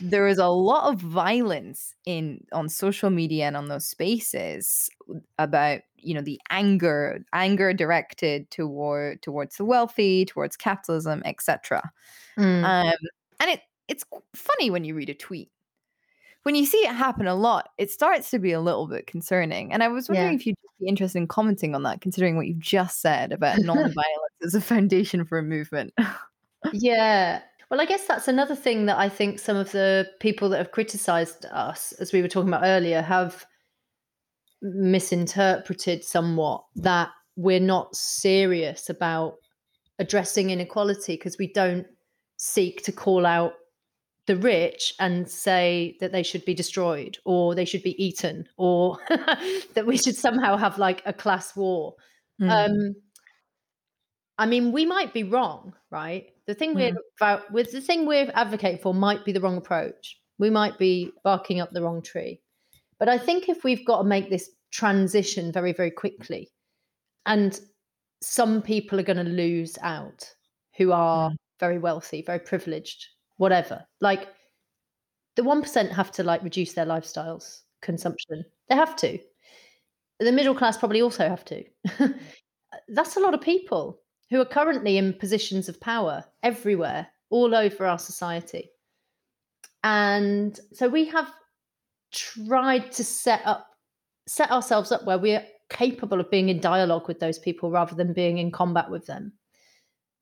there is a lot of violence in on social media and on those spaces about you know the anger anger directed toward towards the wealthy towards capitalism etc mm. um, and it it's funny when you read a tweet when you see it happen a lot it starts to be a little bit concerning and i was wondering yeah. if you'd be interested in commenting on that considering what you've just said about non-violence as a foundation for a movement yeah well, I guess that's another thing that I think some of the people that have criticized us, as we were talking about earlier, have misinterpreted somewhat that we're not serious about addressing inequality because we don't seek to call out the rich and say that they should be destroyed or they should be eaten or that we should somehow have like a class war. Mm. Um, I mean, we might be wrong, right? The thing mm. we're with the thing we're advocating for might be the wrong approach. We might be barking up the wrong tree. But I think if we've got to make this transition very, very quickly, and some people are going to lose out who are mm. very wealthy, very privileged, whatever. Like the 1% have to like reduce their lifestyles consumption. They have to. The middle class probably also have to. That's a lot of people who are currently in positions of power everywhere, all over our society. And so we have tried to set up set ourselves up where we're capable of being in dialogue with those people rather than being in combat with them.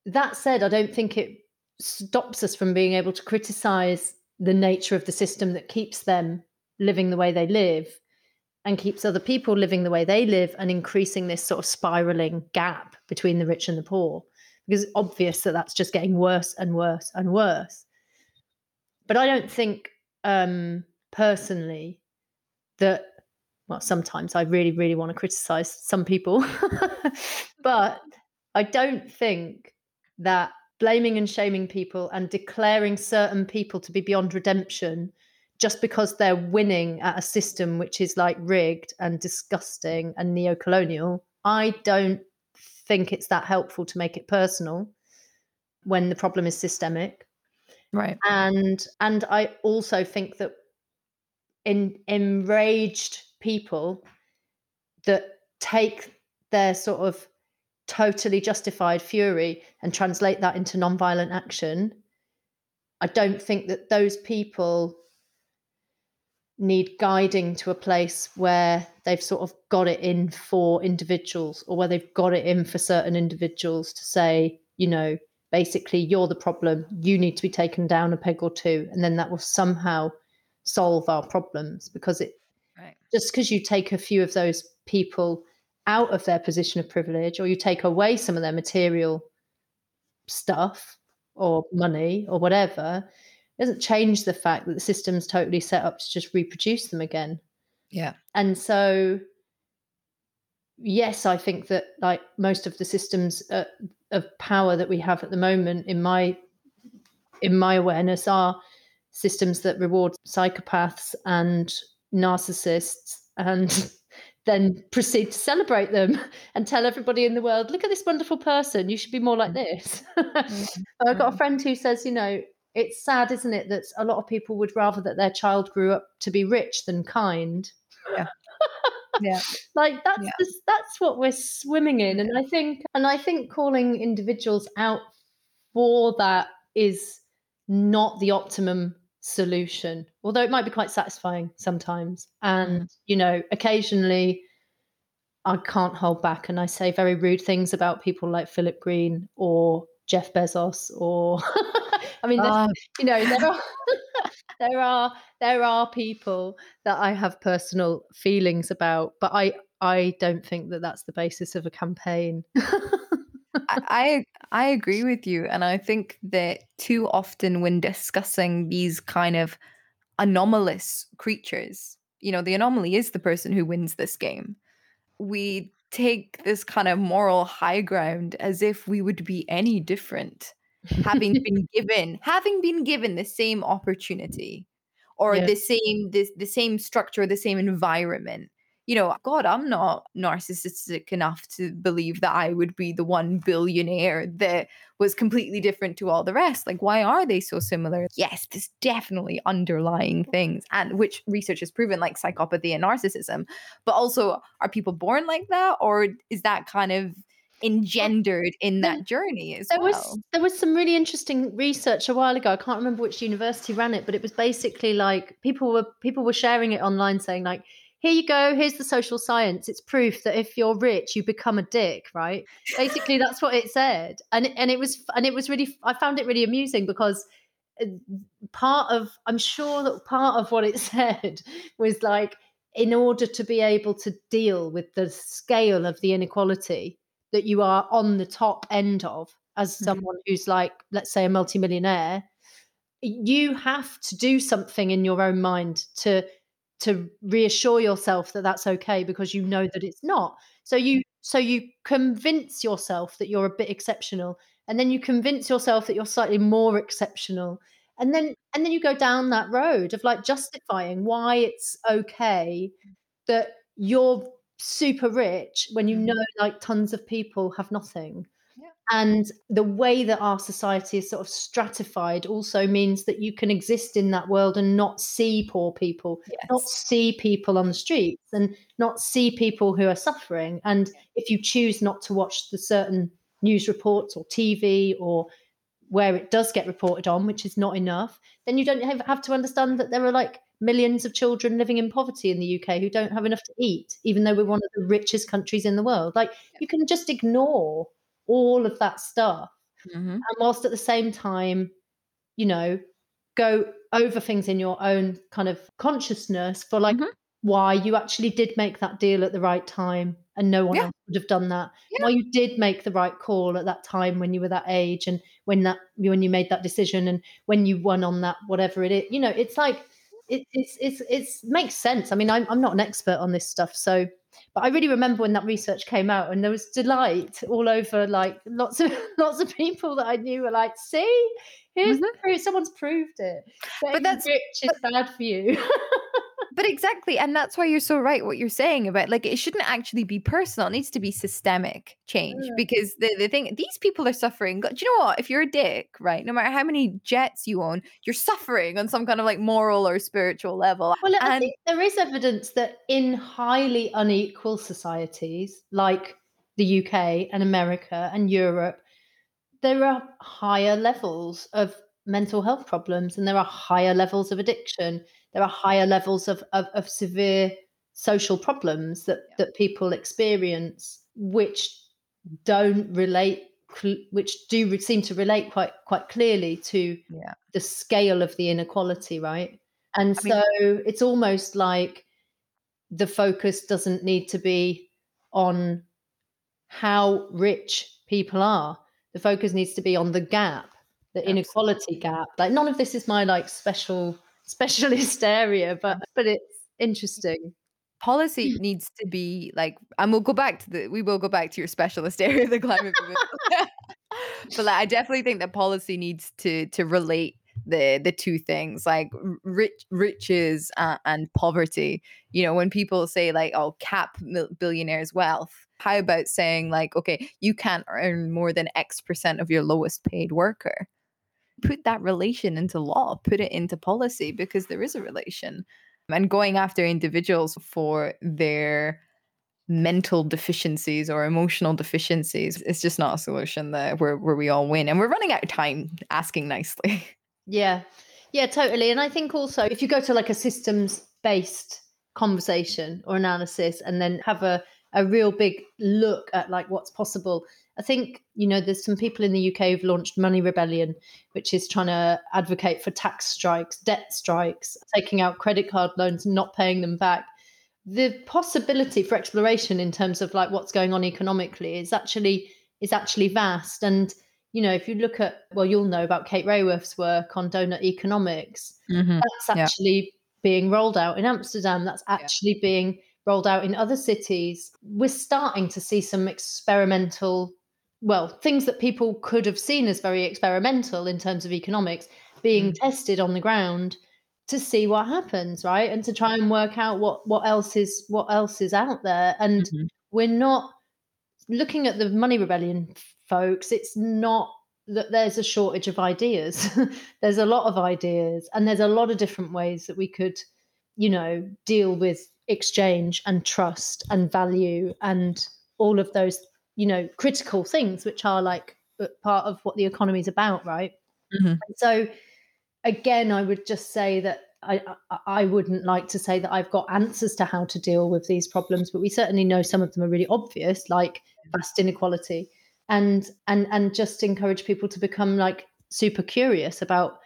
That said, I don't think it stops us from being able to criticize the nature of the system that keeps them living the way they live and keeps other people living the way they live and increasing this sort of spiraling gap between the rich and the poor. Because it's obvious that that's just getting worse and worse and worse. But i don't think um personally that well sometimes i really really want to criticize some people. But i don't think that blaming and shaming people and declaring certain people to be beyond redemption just because they're winning at a system which is like rigged and disgusting and neo-colonial i don't think it's that helpful to make it personal when the problem is systemic. Right. And and i also think that in enraged people that take their sort of totally justified fury and translate that into non-violent action i don't think that those people need guiding to a place where they've sort of got it in for individuals or where they've got it in for certain individuals to say, you know, basically you're the problem, you need to be taken down a peg or two, and then that will somehow solve our problems because it right. just because you take a few of those people out of their position of privilege or you take away some of their material stuff or money or whatever it doesn't change the fact that the system's totally set up to just reproduce them again. Yeah. And so, yes, I think that like most of the systems uh, of power that we have at the moment, in my in my awareness, are systems that reward psychopaths and narcissists and then proceed to celebrate them and tell everybody in the world, look at this wonderful person. You should be more like mm. this. mm-hmm. I've got a mm. friend who says, you know, it's sad, isn't it, that a lot of people would rather that their child grew up to be rich than kind. Yeah. yeah. like that's yeah. that's what we're swimming in. And I think and I think calling individuals out for that is not the optimum solution. Although it might be quite satisfying sometimes. And, mm. you know, occasionally I can't hold back and I say very rude things about people like Philip Green or Jeff Bezos or I mean, uh, you know, there are there are there are people that I have personal feelings about, but I I don't think that that's the basis of a campaign. I I agree with you, and I think that too often when discussing these kind of anomalous creatures, you know, the anomaly is the person who wins this game. We take this kind of moral high ground as if we would be any different having been given having been given the same opportunity or yeah. the same the, the same structure the same environment you know god i'm not narcissistic enough to believe that i would be the one billionaire that was completely different to all the rest like why are they so similar yes there's definitely underlying things and which research has proven like psychopathy and narcissism but also are people born like that or is that kind of engendered in that journey as there well. was there was some really interesting research a while ago. I can't remember which university ran it, but it was basically like people were people were sharing it online saying like here you go here's the social science. It's proof that if you're rich you become a dick right? Basically that's what it said. And and it was and it was really i found it really amusing because uh, part of i'm sure that part of what it said was like in order to be able to deal with the scale of the inequality that you are on the top end of as mm-hmm. someone who's like let's say a multimillionaire you have to do something in your own mind to to reassure yourself that that's okay because you know that it's not so you so you convince yourself that you're a bit exceptional and then you convince yourself that you're slightly more exceptional and then and then you go down that road of like justifying why it's okay that you're super rich when you mm-hmm. know like tons of people have nothing. And the way that our society is sort of stratified also means that you can exist in that world and not see poor people, yes. not see people on the streets, and not see people who are suffering. And if you choose not to watch the certain news reports or TV or where it does get reported on, which is not enough, then you don't have to understand that there are like millions of children living in poverty in the UK who don't have enough to eat, even though we're one of the richest countries in the world. Like you can just ignore all of that stuff. Mm-hmm. And whilst at the same time, you know, go over things in your own kind of consciousness for like mm-hmm. why you actually did make that deal at the right time and no one yeah. else would have done that. Yeah. Why you did make the right call at that time when you were that age and when that when you made that decision and when you won on that whatever it is. You know, it's like it, it's it's it's makes sense. I mean, I'm I'm not an expert on this stuff, so but I really remember when that research came out and there was delight all over like lots of lots of people that I knew were like, see, here's mm-hmm. the proof, someone's proved it. but that's rich is but, bad for you. but exactly and that's why you're so right what you're saying about like it shouldn't actually be personal it needs to be systemic change yeah. because the, the thing these people are suffering do you know what if you're a dick right no matter how many jets you own you're suffering on some kind of like moral or spiritual level well and- i think there is evidence that in highly unequal societies like the uk and america and europe there are higher levels of mental health problems and there are higher levels of addiction there are higher levels of, of, of severe social problems that, yeah. that people experience, which don't relate which do seem to relate quite quite clearly to yeah. the scale of the inequality right and I so mean, it's almost like the focus doesn't need to be on how rich people are the focus needs to be on the gap the absolutely. inequality gap like none of this is my like special specialist area, but but it's interesting. Policy needs to be like, and we'll go back to the we will go back to your specialist area, the climate movement. but like, I definitely think that policy needs to to relate the the two things like rich riches uh, and poverty you know when people say like oh cap billionaires wealth how about saying like okay you can't earn more than x percent of your lowest paid worker put that relation into law, put it into policy because there is a relation. And going after individuals for their mental deficiencies or emotional deficiencies is just not a solution that where, where we all win. And we're running out of time asking nicely. Yeah. Yeah, totally. And I think also if you go to like a systems based conversation or analysis and then have a, a real big look at like what's possible I think, you know, there's some people in the UK who've launched Money Rebellion, which is trying to advocate for tax strikes, debt strikes, taking out credit card loans and not paying them back. The possibility for exploration in terms of like what's going on economically is actually is actually vast. And, you know, if you look at well, you'll know about Kate Raworth's work on donut economics. Mm-hmm. That's actually yeah. being rolled out in Amsterdam. That's actually yeah. being rolled out in other cities. We're starting to see some experimental well, things that people could have seen as very experimental in terms of economics being mm. tested on the ground to see what happens, right? And to try and work out what what else is what else is out there. And mm-hmm. we're not looking at the money rebellion folks, it's not that there's a shortage of ideas. there's a lot of ideas and there's a lot of different ways that we could, you know, deal with exchange and trust and value and all of those you know critical things which are like part of what the economy is about right mm-hmm. so again i would just say that I, I wouldn't like to say that I've got answers to how to deal with these problems, but we certainly know some of them are really obvious, like vast inequality, and and and just encourage people to become like super curious about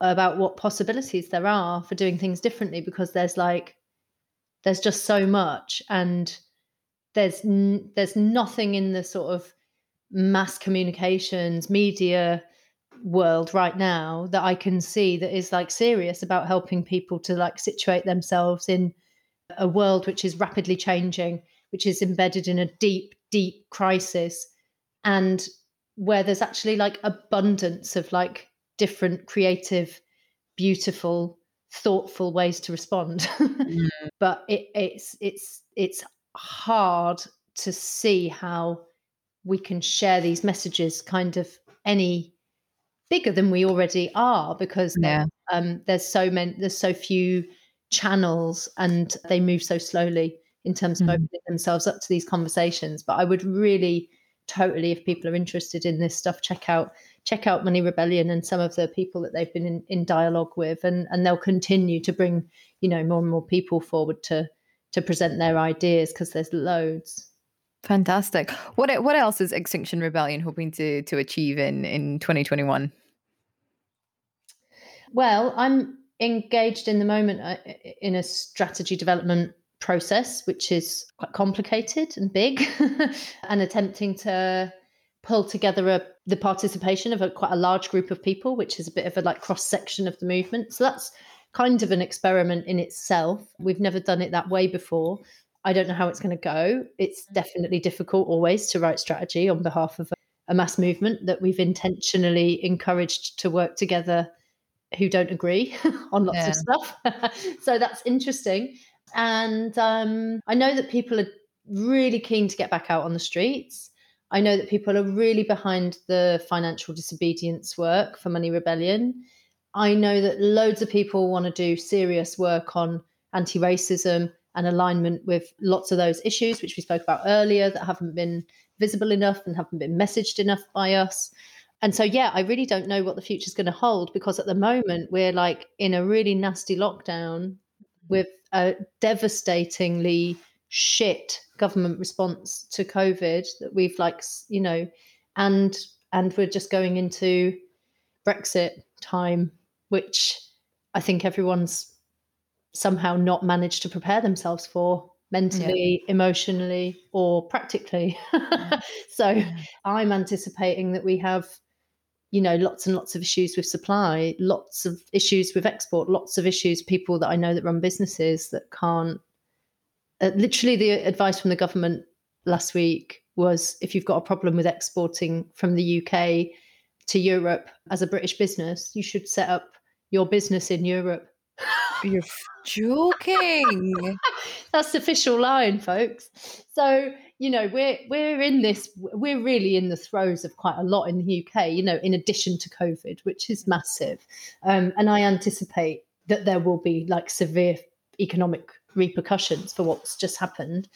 about what possibilities there are for doing things differently, because there's like there's just so much, and there's n- there's nothing in the sort of mass communications media world right now that I can see that is like serious about helping people to like situate themselves in a world which is rapidly changing, which is embedded in a deep, deep crisis, and where there's actually like abundance of like different creative, beautiful, thoughtful ways to respond. mm. But it, it's it's it's hard to see how we can share these messages kind of any bigger than we already are because yeah. um, there's so many there's so few channels and they move so slowly in terms of mm. opening themselves up to these conversations but i would really totally if people are interested in this stuff check out check out money rebellion and some of the people that they've been in, in dialogue with and and they'll continue to bring you know more and more people forward to to present their ideas because there's loads. Fantastic. What what else is Extinction Rebellion hoping to to achieve in in 2021? Well, I'm engaged in the moment uh, in a strategy development process, which is quite complicated and big, and attempting to pull together a, the participation of a, quite a large group of people, which is a bit of a like cross section of the movement. So that's kind of an experiment in itself. We've never done it that way before. I don't know how it's going to go. It's mm. definitely difficult always to write strategy on behalf of a, a mass movement that we've intentionally encouraged to work together who don't agree on lots yeah. of stuff. so that's interesting. And um, I know that people are really keen to get back out on the streets. I know that people are really behind the financial disobedience work for Money Rebellion. I know that loads of people want to do serious work on anti racism and alignment with lots of those issues, which we spoke about earlier, that haven't been visible enough and haven't been messaged enough by us. And so, yeah, I really don't know what the future is going to hold because at the moment we're like in a really nasty lockdown with a devastatingly shit government response to COVID that we've like, you know, and and we're just going into Brexit time, which I think everyone's somehow not managed to prepare themselves for mentally, yeah. emotionally, or practically. so yeah. I'm anticipating that we have, you know, lots and lots of issues with supply, lots of issues with export, lots of issues, people that I know that run businesses that can't. Uh, literally, the advice from the government last week was if you've got a problem with exporting from the UK to Europe as a British business, you should set up your business in Europe. You're joking. That's the official line, folks. So, you know, we're we're in this we're really in the throes of quite a lot in the UK, you know, in addition to COVID, which is massive. Um, and I anticipate that there will be like severe economic repercussions for what's just happened.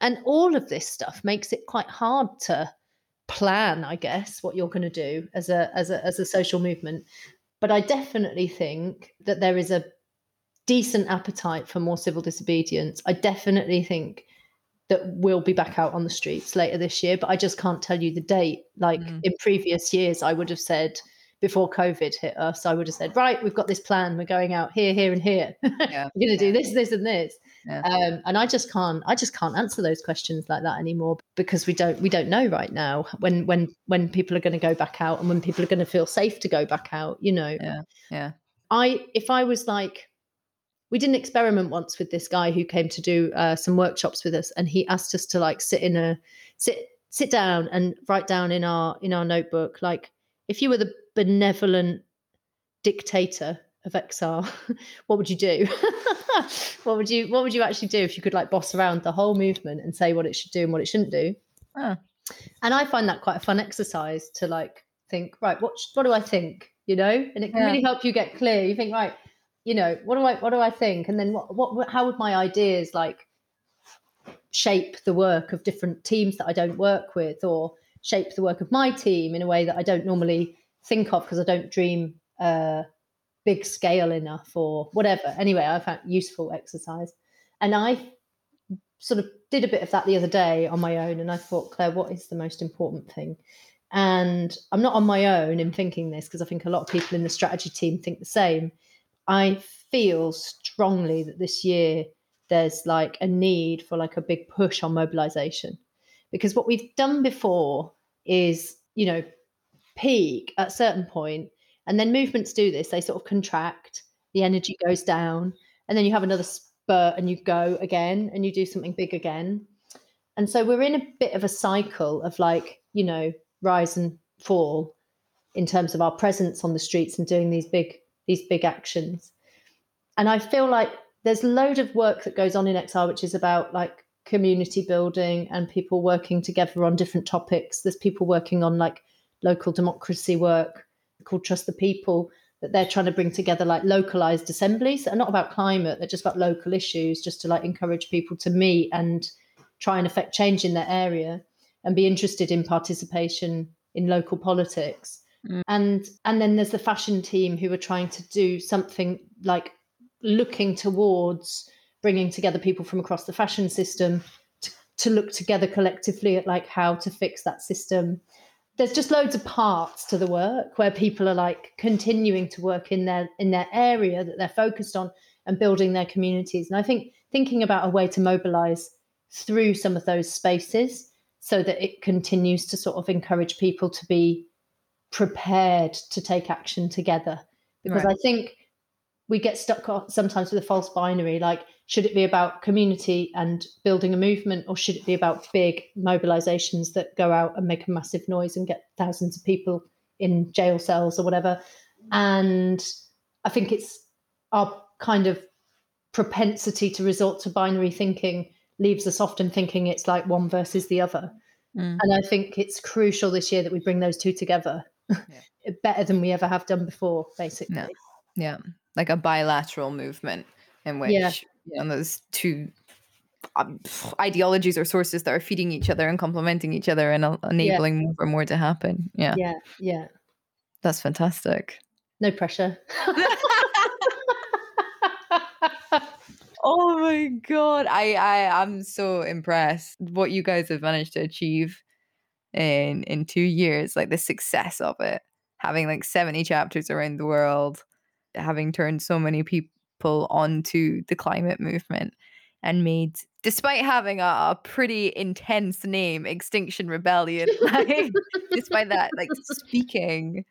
And all of this stuff makes it quite hard to plan, I guess, what you're going to do as a as a as a social movement. But I definitely think that there is a decent appetite for more civil disobedience. I definitely think that we'll be back out on the streets later this year, but I just can't tell you the date. Like mm. in previous years, I would have said before COVID hit us, I would have said, right, we've got this plan. We're going out here, here, and here. Yeah. We're going to yeah. do this, this, and this. Yeah. Um, and I just can't, I just can't answer those questions like that anymore because we don't, we don't know right now when, when, when people are going to go back out and when people are going to feel safe to go back out. You know. Yeah. Yeah. I, if I was like we did an experiment once with this guy who came to do uh, some workshops with us and he asked us to like sit in a sit sit down and write down in our in our notebook like if you were the benevolent dictator of XR, what would you do? what would you what would you actually do if you could like boss around the whole movement and say what it should do and what it shouldn't do? Ah. And I find that quite a fun exercise to like think, right, what what do I think? You know, and it can yeah. really help you get clear. You think, right, you know what do i what do i think and then what what how would my ideas like shape the work of different teams that i don't work with or shape the work of my team in a way that i don't normally think of because i don't dream uh big scale enough or whatever. Anyway i found useful exercise. And i sort of did a bit of that the other day on my own and i thought Clare what is the most important thing? And i'm not on my own in thinking this because i think a lot of people in the strategy team think the same. I feel strongly that this year there's like a need for like a big push on mobilization. Because what we've done before is, you know, peak at certain point and then movements do this, they sort of contract, the energy goes down, and then you have another spurt and you go again and you do something big again. And so we're in a bit of a cycle of like, you know, rise and fall in terms of our presence on the streets and doing these big these big actions. And I feel like there's a load of work that goes on in XR, which is about like community building and people working together on different topics. There's people working on like local democracy work called Trust the People that they're trying to bring together like localized assemblies that are not about climate, they're just about local issues, just to like encourage people to meet and try and affect change in their area and be interested in participation in local politics. Mm. And and then there's the fashion team who are trying to do something like looking towards bringing together people from across the fashion system to, to look together collectively at like how to fix that system. There's just loads of parts to the work where people are like continuing to work in their in their area that they're focused on and building their communities. And I think thinking about a way to mobilize through some of those spaces so that it continues to sort of encourage people to be prepared to take action together. Because right. I think we get stuck sometimes with a false binary like should it be about community and building a movement or should it be about big mobilizations that go out and make a massive noise and get thousands of people in jail cells or whatever and i think it's our kind of propensity to resort to binary thinking leaves us often thinking it's like one versus the other mm. and i think it's crucial this year that we bring those two together yeah. better than we ever have done before basically yeah, yeah. like a bilateral movement in which yeah. You know those two um, ideologies or sources that are feeding each other and complementing each other and uh, enabling yeah. more and more to happen. Yeah. Yeah. Yeah. That's fantastic. No pressure. oh my god. I I I'm so impressed what you guys have managed to achieve in in 2 years like the success of it. Having like 70 chapters around the world, having turned so many people people onto the climate movement and made despite having a, a pretty intense name extinction rebellion like despite that like speaking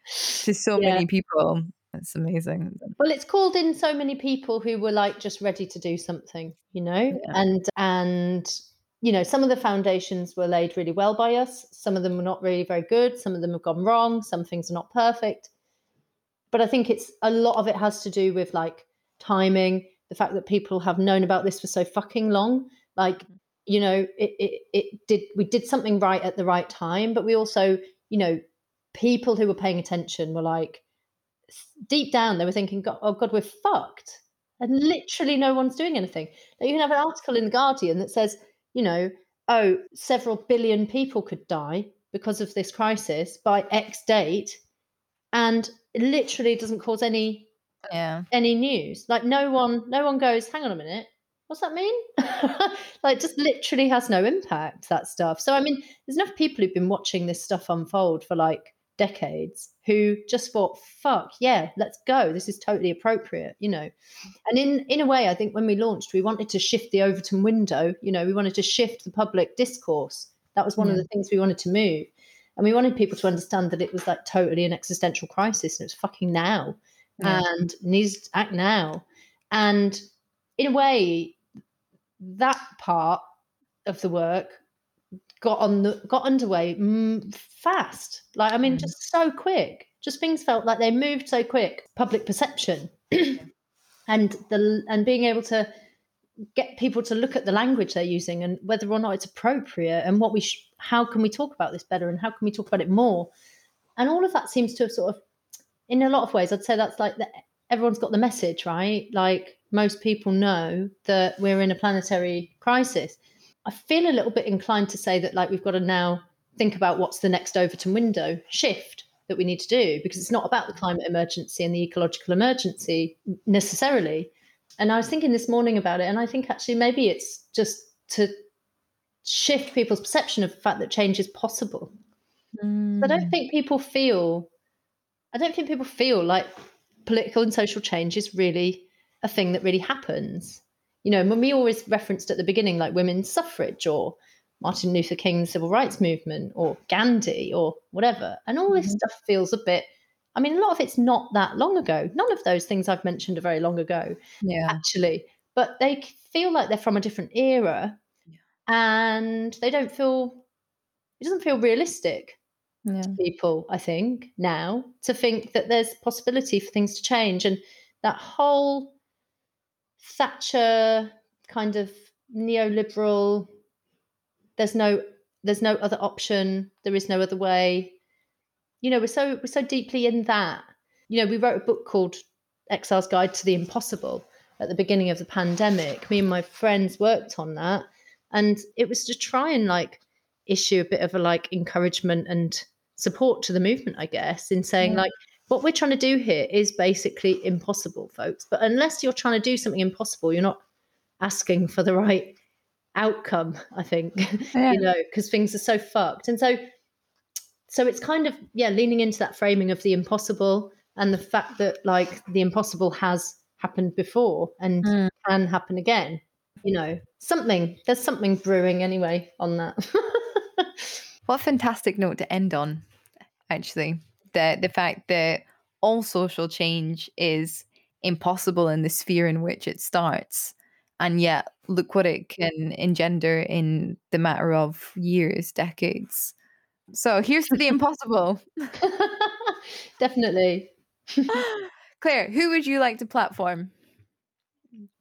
to so yeah. many people. It's amazing. Well it's called in so many people who were like just ready to do something you know? Yeah. and and you know some of the foundations were laid really well by us. Some of them were not really very good. Some of them have gone wrong. Some things are not perfect. But i think it's a lot of it has to do with like timing, the fact that people have known about this for so fucking long. Like, mm-hmm. you know, it, it, it did, we did something right at the right time, but we also, you know, people who were paying attention were like, deep down, they were thinking, oh God, we're fucked. And literally no one's doing anything. Now, you can have an article in The Guardian that says, you know, oh, several billion people could die because of this crisis by X date. And it literally doesn't cause any yeah. any news. Like no one, no one goes, hang on a minute, what's that mean? like just literally has no impact, that stuff. So I mean, there's enough people who've been watching this stuff unfold for like decades who just thought, fuck, yeah, let's go. This is totally appropriate, you know. And in in a way, I think when we launched, we wanted to shift the Overton window, you know, we wanted to shift the public discourse. That was one of the things we wanted to move. And we wanted people to understand that it was like totally an existential crisis and it was fucking now yeah. and needs to act now. And in a way, that part of the work got on the got underway mm, fast. Like I mean, mm. just so quick. Just things felt like they moved so quick. Public perception, and the and being able to get people to look at the language they're using and whether or not it's appropriate and what we sh- how can we talk about this better and how can we talk about it more and all of that seems to have sort of in a lot of ways, I'd say that's like the, everyone's got the message, right? Like most people know that we're in a planetary crisis. I feel a little bit inclined to say that like we've got to now think about what's the next Overton window shift that we need to do because it's not about the climate emergency and the ecological emergency necessarily. And I was thinking this morning about it, and I think actually maybe it's just to shift people's perception of the fact that change is possible. Mm. I don't hmm. think people feel I don't think people feel like political and social change is really a thing that really happens. You know, when we always referenced at the beginning, like women's suffrage or Martin Luther King's civil rights movement or Gandhi or whatever, and all this mm-hmm. stuff feels a bit. I mean, a lot of it's not that long ago. None of those things I've mentioned are very long ago, yeah. actually. But they feel like they're from a different era, yeah. and they don't feel. It doesn't feel realistic yeah. people, I think, now to think that there's possibility for things to change. And that whole Thatcher kind of neoliberal, there's no there's no other option, there is no other way. You know, we're so we're so deeply in that. You know, we wrote a book called Exile's Guide to the Impossible at the beginning of the pandemic. Me and my friends worked on that. And it was to try and like issue a bit of a like encouragement and support to the movement, I guess, in saying yeah. like what we're trying to do here is basically impossible, folks. But unless you're trying to do something impossible, you're not asking for the right outcome, I think, yeah. you know, because things are so fucked. And so so it's kind of yeah leaning into that framing of the impossible and the fact that like the impossible has happened before and mm. can happen again you know something there's something brewing anyway on that what a fantastic note to end on actually. The the fact that all social change is impossible in the sphere in which it starts and yet look what it can engender in the matter of years decades. So here's to the impossible. Definitely. Clare who would you like to platform?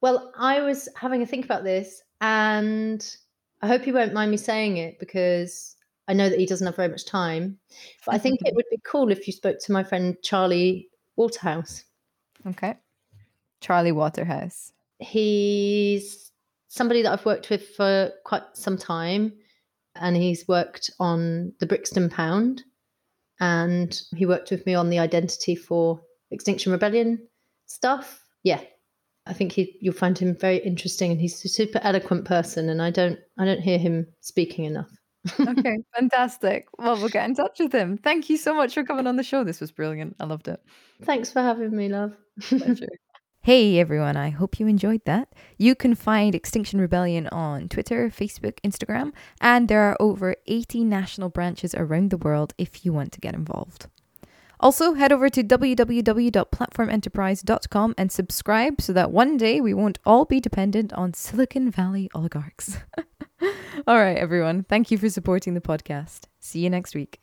Well i was having a think about this and i hope you won't mind me saying it because i know that he doesn't have very much time but i think it would be cool if you spoke to my friend charlie waterhouse okay charlie waterhouse he's somebody that I've worked with for quite some time, and he's worked on the Brixton Pound, and he worked with me on the identity for Extinction Rebellion stuff. Yeah, I think he, you'll find him very interesting, and he's a super eloquent person, and I don't I don't hear him speaking enough. Okay, fantastic. Well, we'll get in touch with him. Thank you so much for coming on the show. This was brilliant. I loved it. Thanks for having me, love. Hey everyone, I hope you enjoyed that. You can find Extinction Rebellion on Twitter, Facebook, Instagram, and there are over 80 national branches around the world if you want to get involved. Also, head over to www.platformenterprise.com and subscribe so that one day we won't all be dependent on Silicon Valley oligarchs. all right, everyone, thank you for supporting the podcast. See you next week.